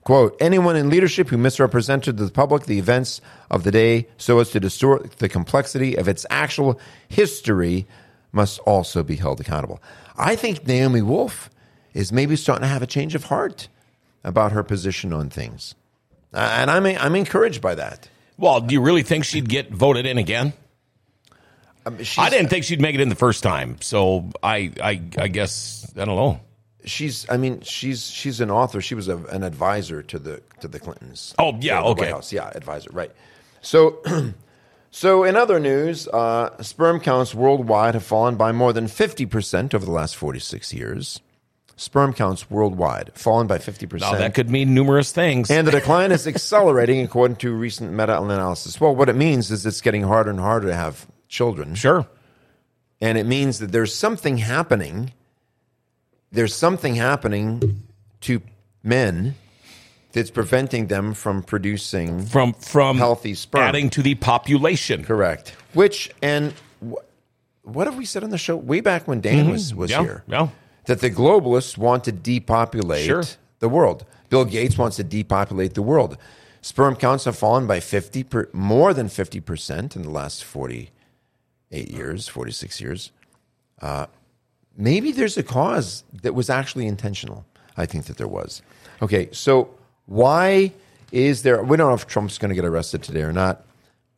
Quote, anyone in leadership who misrepresented to the public the events of the day so as to distort the complexity of its actual history must also be held accountable. I think Naomi Wolf is maybe starting to have a change of heart about her position on things. Uh, and I'm, I'm encouraged by that. Well, do you really think she'd get voted in again? Um, I didn't think she'd make it in the first time, so I, I, I guess I don't know. she's I mean she's she's an author. She was a, an advisor to the to the Clintons. Oh, yeah, okay. White House. Yeah, advisor. Right. So so in other news, uh, sperm counts worldwide have fallen by more than fifty percent over the last forty six years. Sperm counts worldwide fallen by 50%. Now that could mean numerous things. and the decline is accelerating according to recent meta-analysis. Well, what it means is it's getting harder and harder to have children. sure. and it means that there's something happening. There's something happening to men that's preventing them from producing From from Healthy sperm. adding to the population. correct. Which and wh- what have we said on the show way back when Dan was was Mm-hmm. Yeah, here? yeah. That the globalists want to depopulate Sure. the world. Bill Gates wants to depopulate the world. Sperm counts have fallen by fifty per, more than fifty percent in the last forty eight years, forty six years. Uh, maybe there's a cause that was actually intentional. I think that there was. Okay, so why is there? We don't know if Trump's going to get arrested today or not.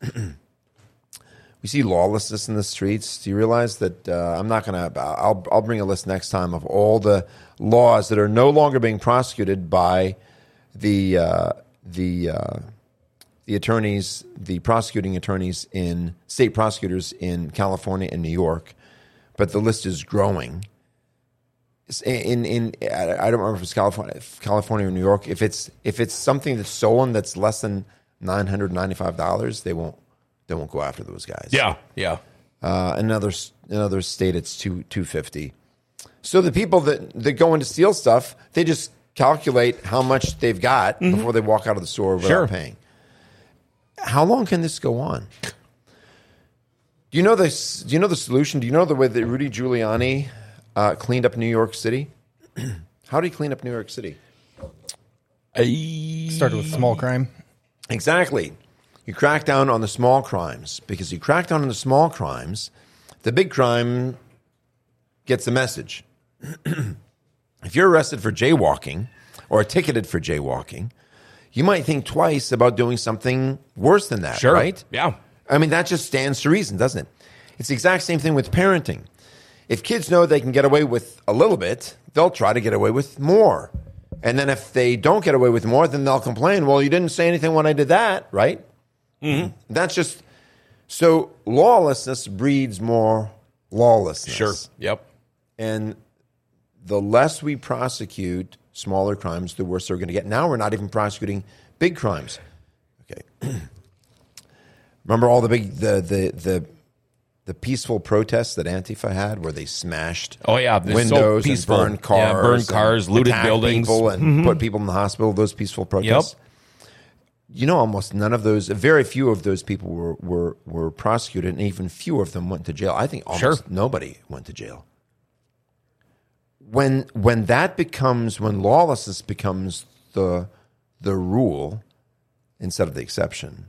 we see lawlessness in the streets. Do you realize that? Uh, I'm not going to. I'll I'll bring a list next time of all the laws that are no longer being prosecuted by the uh, the uh, the attorneys, the prosecuting attorneys in state prosecutors in California and New York, but the list is growing. In in I don't remember if it's California, California or New York. If it's if it's something that's stolen that's less than nine hundred ninety five dollars, they won't they won't go after those guys. Yeah, yeah. Uh, another another state, it's two two fifty. So the people that that go in to steal stuff, they just calculate how much they've got before they walk out of the store without Sure. paying. How long can this go on? Do you know this? Do you know the solution? Do you know the way that Rudy Giuliani uh, cleaned up New York City? how did he clean up New York City? Started with small crime. Exactly. You crack down on the small crimes because you crack down on the small crimes, the big crime gets the message. if you're arrested for jaywalking or ticketed for jaywalking, you might think twice about doing something worse than that, Sure. right? Yeah. I mean, that just stands to reason, doesn't it? It's the exact same thing with parenting. If kids know they can get away with a little bit, they'll try to get away with more. And then if they don't get away with more, then they'll complain, well, you didn't say anything when I did that, right? Mm-hmm. That's just so lawlessness breeds more lawlessness. Sure. Yep. And the less we prosecute smaller crimes, the worse they're going to get. Now we're not even prosecuting big crimes. Okay. Remember all the big the the the the peaceful protests that Antifa had, where they smashed Oh, yeah, so windows peaceful. and burned cars, Yeah, burned cars, looted buildings. Mm-hmm. and put people in the hospital. Those peaceful protests. You know, almost none of those, very few of those people were were were prosecuted, and even fewer of them went to jail. I think almost Sure. nobody went to jail when when that becomes when lawlessness becomes the the rule instead of the exception,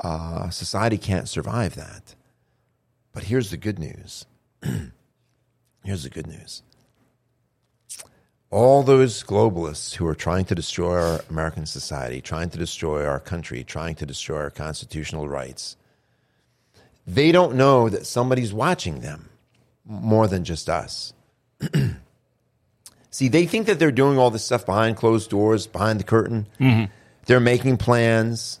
uh, society can't survive that. But here's the good news. here's the good news. All those globalists who are trying to destroy our American society, trying to destroy our country, trying to destroy our constitutional rights, they don't know that somebody's watching them more than just us. See, they think that they're doing all this stuff behind closed doors, behind the curtain. Mm-hmm. They're making plans,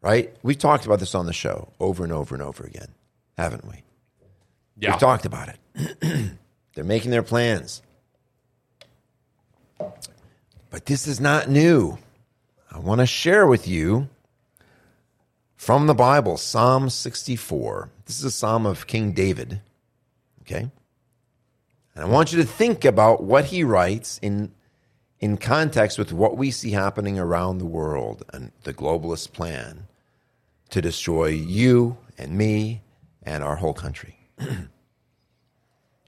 right? We've talked about this on the show over and over and over again, haven't we? Yeah. We've talked about it. they're making their plans. But this is not new. I want to share with you from the Bible, Psalm 64. This is a psalm of King David. Okay? And I want you to think about what he writes in, in context with what we see happening around the world and the globalist plan to destroy you and me and our whole country.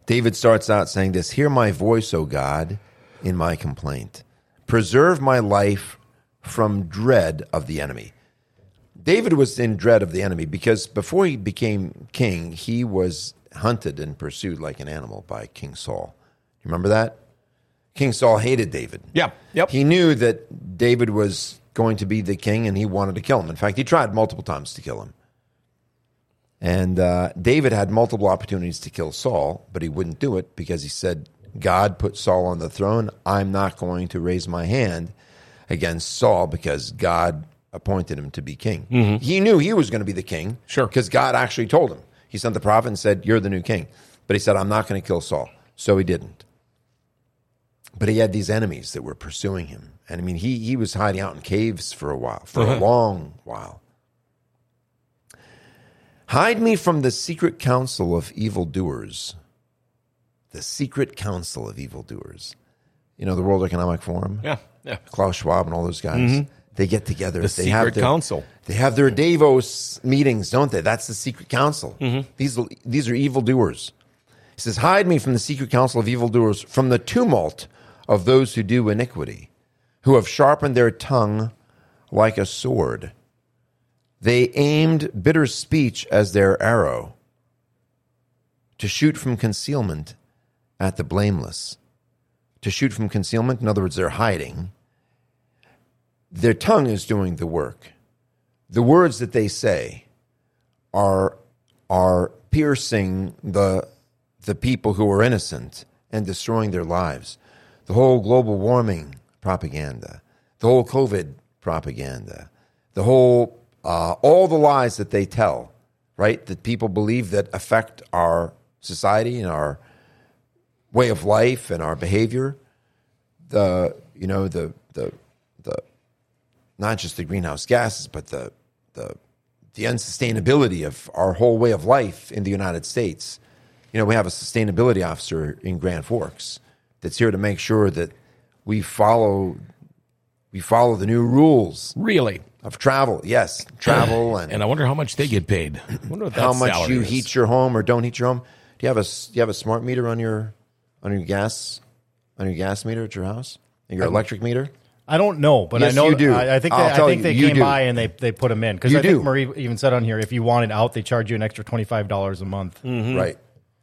David starts out saying this Hear my voice, O God, in my complaint. Preserve my life from dread of the enemy. David was in dread of the enemy because before he became king, he was hunted and pursued like an animal by King Saul. You remember that? King Saul hated David. Yeah. Yep. He knew that David was going to be the king and he wanted to kill him. In fact, he tried multiple times to kill him. And uh, David had multiple opportunities to kill Saul, but he wouldn't do it because he said, God put Saul on the throne. I'm not going to raise my hand against Saul because God appointed him to be king. Mm-hmm. He knew he was going to be the king. Sure. Because God actually told him. He sent the prophet and said, You're the new king. But he said, I'm not going to kill Saul. So he didn't. But he had these enemies that were pursuing him. And I mean, he, he was hiding out in caves for a while, for a mm-hmm. long while. Hide me from the secret counsel of evildoers. The secret council of evildoers. You know, the World Economic Forum? Yeah. Yeah. Klaus Schwab and all those guys. They get together. Mm-hmm. The they have secret their, council. They have their Davos meetings, don't they? That's the secret council. Mm-hmm. These these are evildoers. He says, "Hide me from the secret council of evildoers, from the tumult of those who do iniquity, who have sharpened their tongue like a sword. They aimed bitter speech as their arrow, to shoot from concealment at the blameless." To shoot from concealment, in other words, they're hiding their tongue is doing the work. The words that they say are are piercing the the people who are innocent and destroying their lives. The whole global warming propaganda, the whole COVID propaganda, the whole uh, all the lies that they tell, right? That people believe that affect our society and our way of life and our behavior. The you know the the the not just the greenhouse gases, but the the the unsustainability of our whole way of life in the United States. You know, we have a sustainability officer in Grand Forks that's here to make sure that we follow we follow the new rules Really? of travel. Yes, travel and, And I wonder how much they get paid. I wonder what that how much you is. heat your home or don't heat your home. Do you have a do you have a smart meter on your on your gas on your gas meter at your house? And your electric meter? I don't know, but Yes, I know you do. I, I think they, I'll I tell think you, they you came do. by and they they put them in because You I think. Marie even said on here if you want it out, they charge you an extra twenty five dollars a month. Hmm. Right.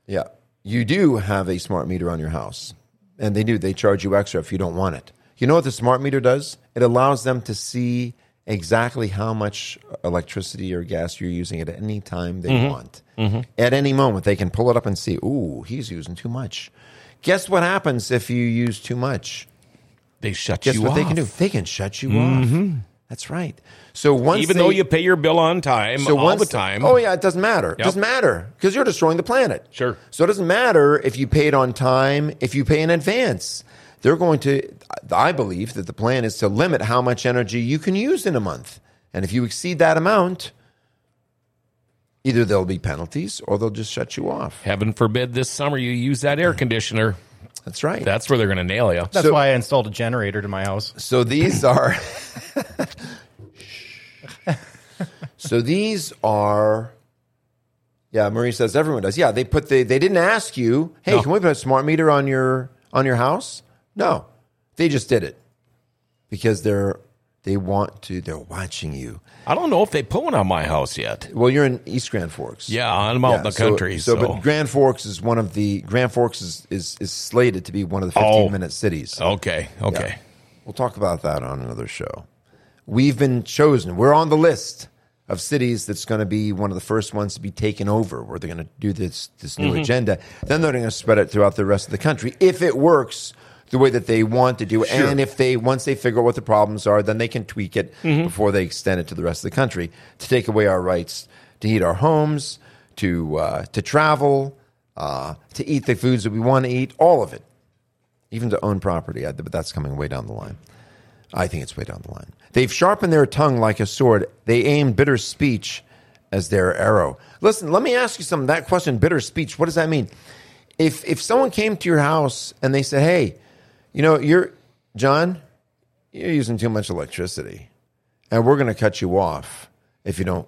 Yeah. You do have a smart meter on your house. And they do. They charge you extra if you don't want it. You know what the smart meter does? It allows them to see exactly how much electricity or gas you're using at any time they Mm-hmm. want. At any moment, they can pull it up and see, ooh, he's using too much. Guess what happens if you use too much? They shut Guess you what off. they can do? They can shut you off. Mm-hmm. That's right. So once Even they, though you pay your bill on time so all once the time. Oh yeah, it doesn't matter. It doesn't matter because you're destroying the planet. Sure. So it doesn't matter if you pay it on time, if you pay in advance. They're going to. I believe that the plan is to limit how much energy you can use in a month, and if you exceed that amount, either there'll be penalties or they'll just shut you off. Heaven forbid this summer you use that air conditioner. That's right. That's where they're going to nail you. That's So- why I installed a generator to my house. So these are. so these are. Yeah, Marie says everyone does. Yeah, they put the. They didn't ask you. Hey, No. can we put a smart meter on your on your house? No, they just did it because they're they want to. They're watching you. I don't know if they put one on my house yet. Well, you're in East Grand Forks. Yeah, I'm out in the so- country. So, So, but Grand Forks is one of the Grand Forks is is, is slated to be one of the 15 Oh. minute cities. okay, okay. Yeah. We'll talk about that on another show. We've been chosen. We're on the list of cities that's going to be one of the first ones to be taken over, where they're going to do this this new Mm-hmm. agenda. Then they're going to spread it throughout the rest of the country if it works the way that they want to do it, Sure. and if they once they figure out what the problems are, then they can tweak it Mm-hmm. before they extend it to the rest of the country to take away our rights to heat our homes, to uh, to travel, uh, to eat the foods that we want to eat, all of it even to own property, I- but that's coming way down the line. I think it's way down the line. They've sharpened their tongue like a sword. They aim bitter speech as their arrow. Listen, let me ask you something. That question, bitter speech, what does that mean? If if someone came to your house and they said, "Hey, you know, you're John, you're using too much electricity, and we're going to cut you off if you don't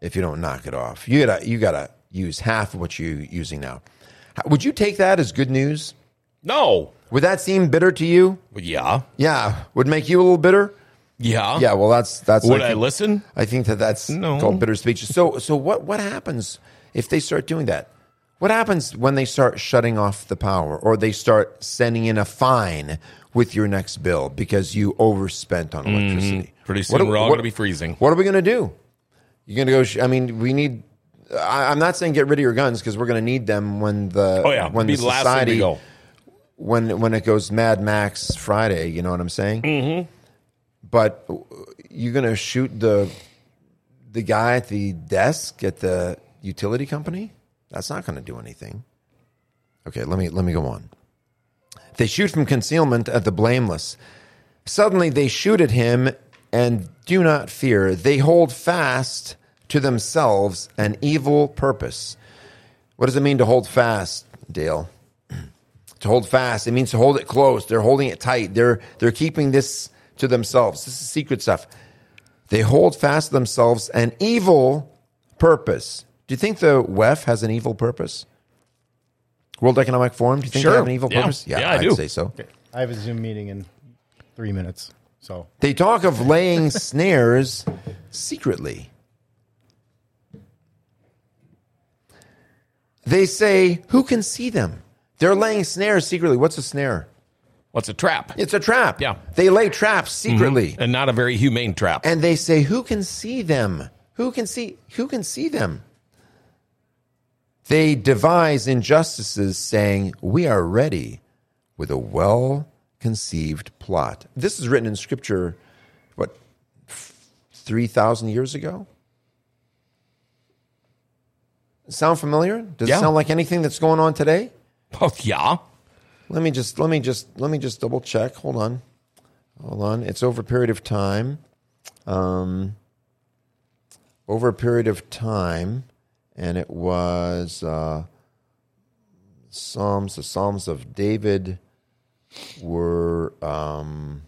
if you don't knock it off. You gotta you gotta use half of what you're using now." Would you take that as good news? No. Would that seem bitter to you? Yeah. Yeah, would make you a little bitter. Yeah. Yeah, well, that's that's. Would I I listen? I think that that's No. called bitter speech. So, so what what happens if they start doing that? What happens when they start shutting off the power, or they start sending in a fine with your next bill because you overspent on electricity? Mm-hmm. Pretty What soon are- we're all going to be freezing. What are we going to do? You're going to go. Sh- I mean, we need. I, I'm not saying get rid of your guns because we're going to need them when the Oh yeah, when be the society go. when when it goes Mad Max Friday. You know what I'm saying? Mm-hmm. But you're gonna shoot the the guy at the desk at the utility company. That's not going to do anything. Okay, let me let me go on. They shoot from concealment at the blameless. Suddenly they shoot at him and do not fear. They hold fast to themselves an evil purpose. What does it mean to hold fast, Dale? to hold fast. It means to hold it close. They're holding it tight. They're they're keeping this to themselves. This is secret stuff. They hold fast to themselves an evil purpose. Do you think the WEF has an evil purpose? World Economic Forum. Do you think Sure. they have an evil Yeah. purpose? Yeah, I I'd do. say so. I have a Zoom meeting in three minutes. So They talk of laying snares secretly. They say, "Who can see them?" They're laying snares secretly. What's a snare? What's a trap? It's a trap. Yeah. They lay traps mm-hmm. secretly. and not a very humane trap. And they say, Who can see them? Who can see who can see them? They devise injustices saying, We are ready with a well conceived plot. This is written in scripture, what, 3,000 years ago? Sound familiar? Does Yeah. it sound like anything that's going on today? Oh, yeah. Let me just let me just let me just double check. Hold on. Hold on. It's over a period of time. Um over a period of time and it was uh Psalms the Psalms of David were um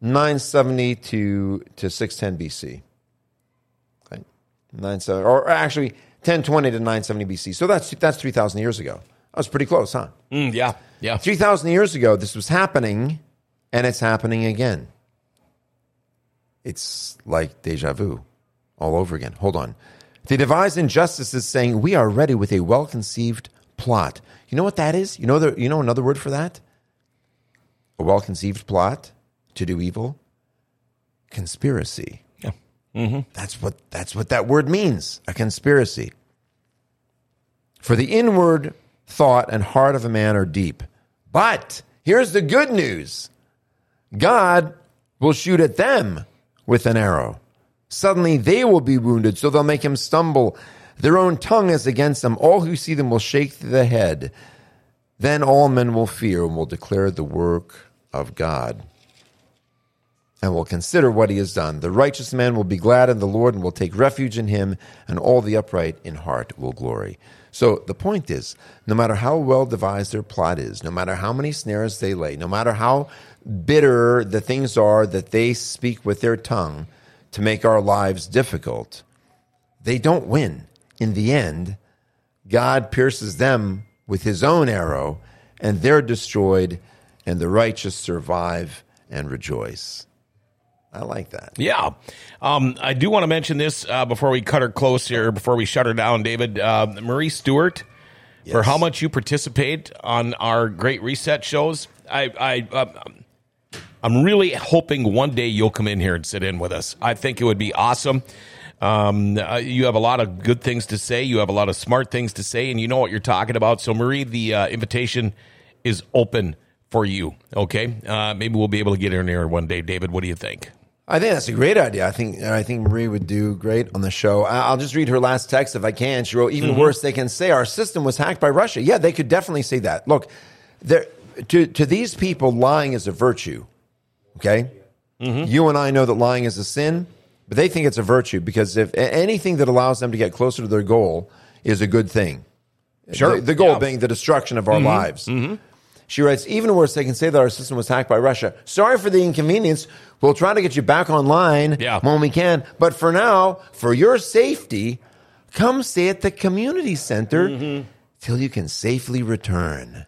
970 to to 610 BC. Okay. 970 or actually 1020 to 970 BC. So that's that's 3000 years ago. That was pretty close, huh? Mm, yeah. Yeah. 3,000 years ago, this was happening, and it's happening again. It's like deja vu all over again. Hold on. They devise injustices, saying, We are ready with a well conceived plot. You know what that is? You know, the, you know another word for that? A well conceived plot to do evil? Conspiracy. Yeah. Mm-hmm. That's what that's what that word means. A conspiracy. For the inward thought and heart of a man are deep. But here's the good news. God will shoot at them with an arrow. Suddenly they will be wounded, so they'll make him stumble. Their own tongue is against them. All who see them will shake the head. Then all men will fear and will declare the work of God and will consider what he has done. The righteous man will be glad in the Lord and will take refuge in him, and all the upright in heart will glory. So the point is no matter how well devised their plot is, no matter how many snares they lay, no matter how bitter the things are that they speak with their tongue to make our lives difficult, they don't win. In the end, God pierces them with his own arrow, and they're destroyed, and the righteous survive and rejoice. I like that. Yeah. Um, I do want to mention this uh, before we cut her close here, before we shut her down, David. Uh, Marie Stewart, for how much you participate on our Great Reset shows. I, I, uh, I'm really hoping one day you'll come in here and sit in with us. I think it would be awesome. Um, uh, you have a lot of good things to say. You have a lot of smart things to say, and you know what you're talking about. So, Marie, the uh, invitation is open for you. Okay, uh, maybe we'll be able to get her in here one day. David, what do you think? I think that's a great idea. I think I think Marie would do great on the show. I'll just read her last text if I can. She wrote, "Even worse, they can say our system was hacked by Russia." Yeah, they could definitely say that. Look, there to to these people, lying is a virtue. Okay, mm-hmm. you and I know that lying is a sin, but they think it's a virtue because if anything that allows them to get closer to their goal is a good thing. Sure. The, the goal Yeah. being the destruction of our mm-hmm. lives. Mm-hmm. She writes, even worse, they can say that our system was hacked by Russia. Sorry for the inconvenience. We'll try to get you back online Yeah. when we can. But for now, for your safety, come stay at the community center till you can safely return.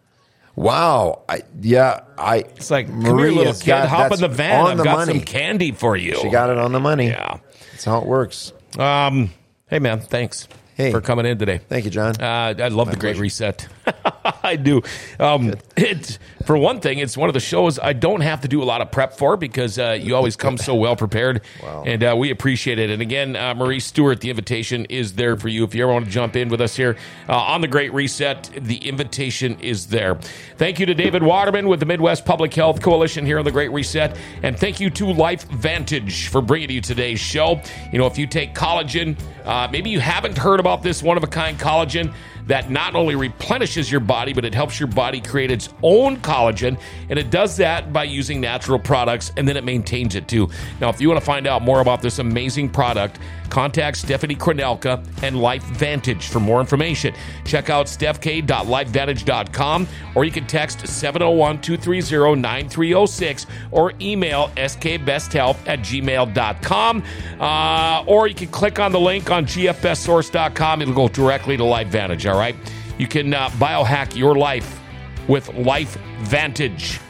Wow. I, yeah, I. It's like, come here, little kid, got- hop in that's the van. On I've the got money. some candy for you. She got it on the money. Yeah. That's how it works. Um, hey, man, thanks Hey. for coming in today. Thank you, John. Uh, I love the Great. Reset. I do. Um, it's for one thing, it's one of the shows I don't have to do a lot of prep for because uh, you always come so well prepared, Wow. and uh, we appreciate it. And again, uh, Marie Stewart, the invitation is there for you if you ever want to jump in with us here uh, on the Great Reset. The invitation is there. Thank you to David Waterman with the Midwest Public Health Coalition here on the Great Reset, and thank you to LifeVantage for bringing you today's show. You know, if you take collagen, uh, maybe you haven't heard about this one of a kind collagen that not only replenishes your body, but it helps your body create its own collagen. And it does that by using natural products and then it maintains it too. Now, if you want to find out more about this amazing product, contact Stephanie Kronelka and LifeVantage for more information. Check out stephk.lifevantage.com or you can text 701 230 9306 or email skbesthealth at gmail.com. Uh, or you can click on the link on gfbestsource.com. It'll go directly to LifeVantage, all right? You can uh, biohack your life with Life Vantage.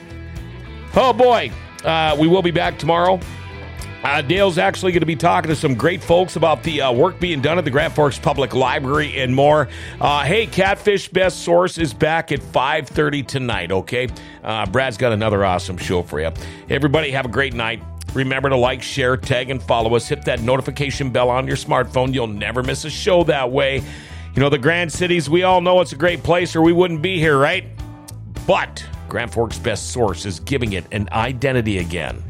Oh boy, uh, we will be back tomorrow. Uh, Dale's actually going to be talking to some great folks about the uh, work being done at the Grand Forks Public Library and more. Uh, hey, Catfish Best Source is back at 5.30 tonight, okay? Uh, Brad's got another awesome show for you. Everybody have a great night. Remember to like, share, tag, and follow us. Hit that notification bell on your smartphone. You'll never miss a show that way. You know, the Grand Cities, we all know it's a great place or we wouldn't be here, right? But Grand Forks' best source is giving it an identity again.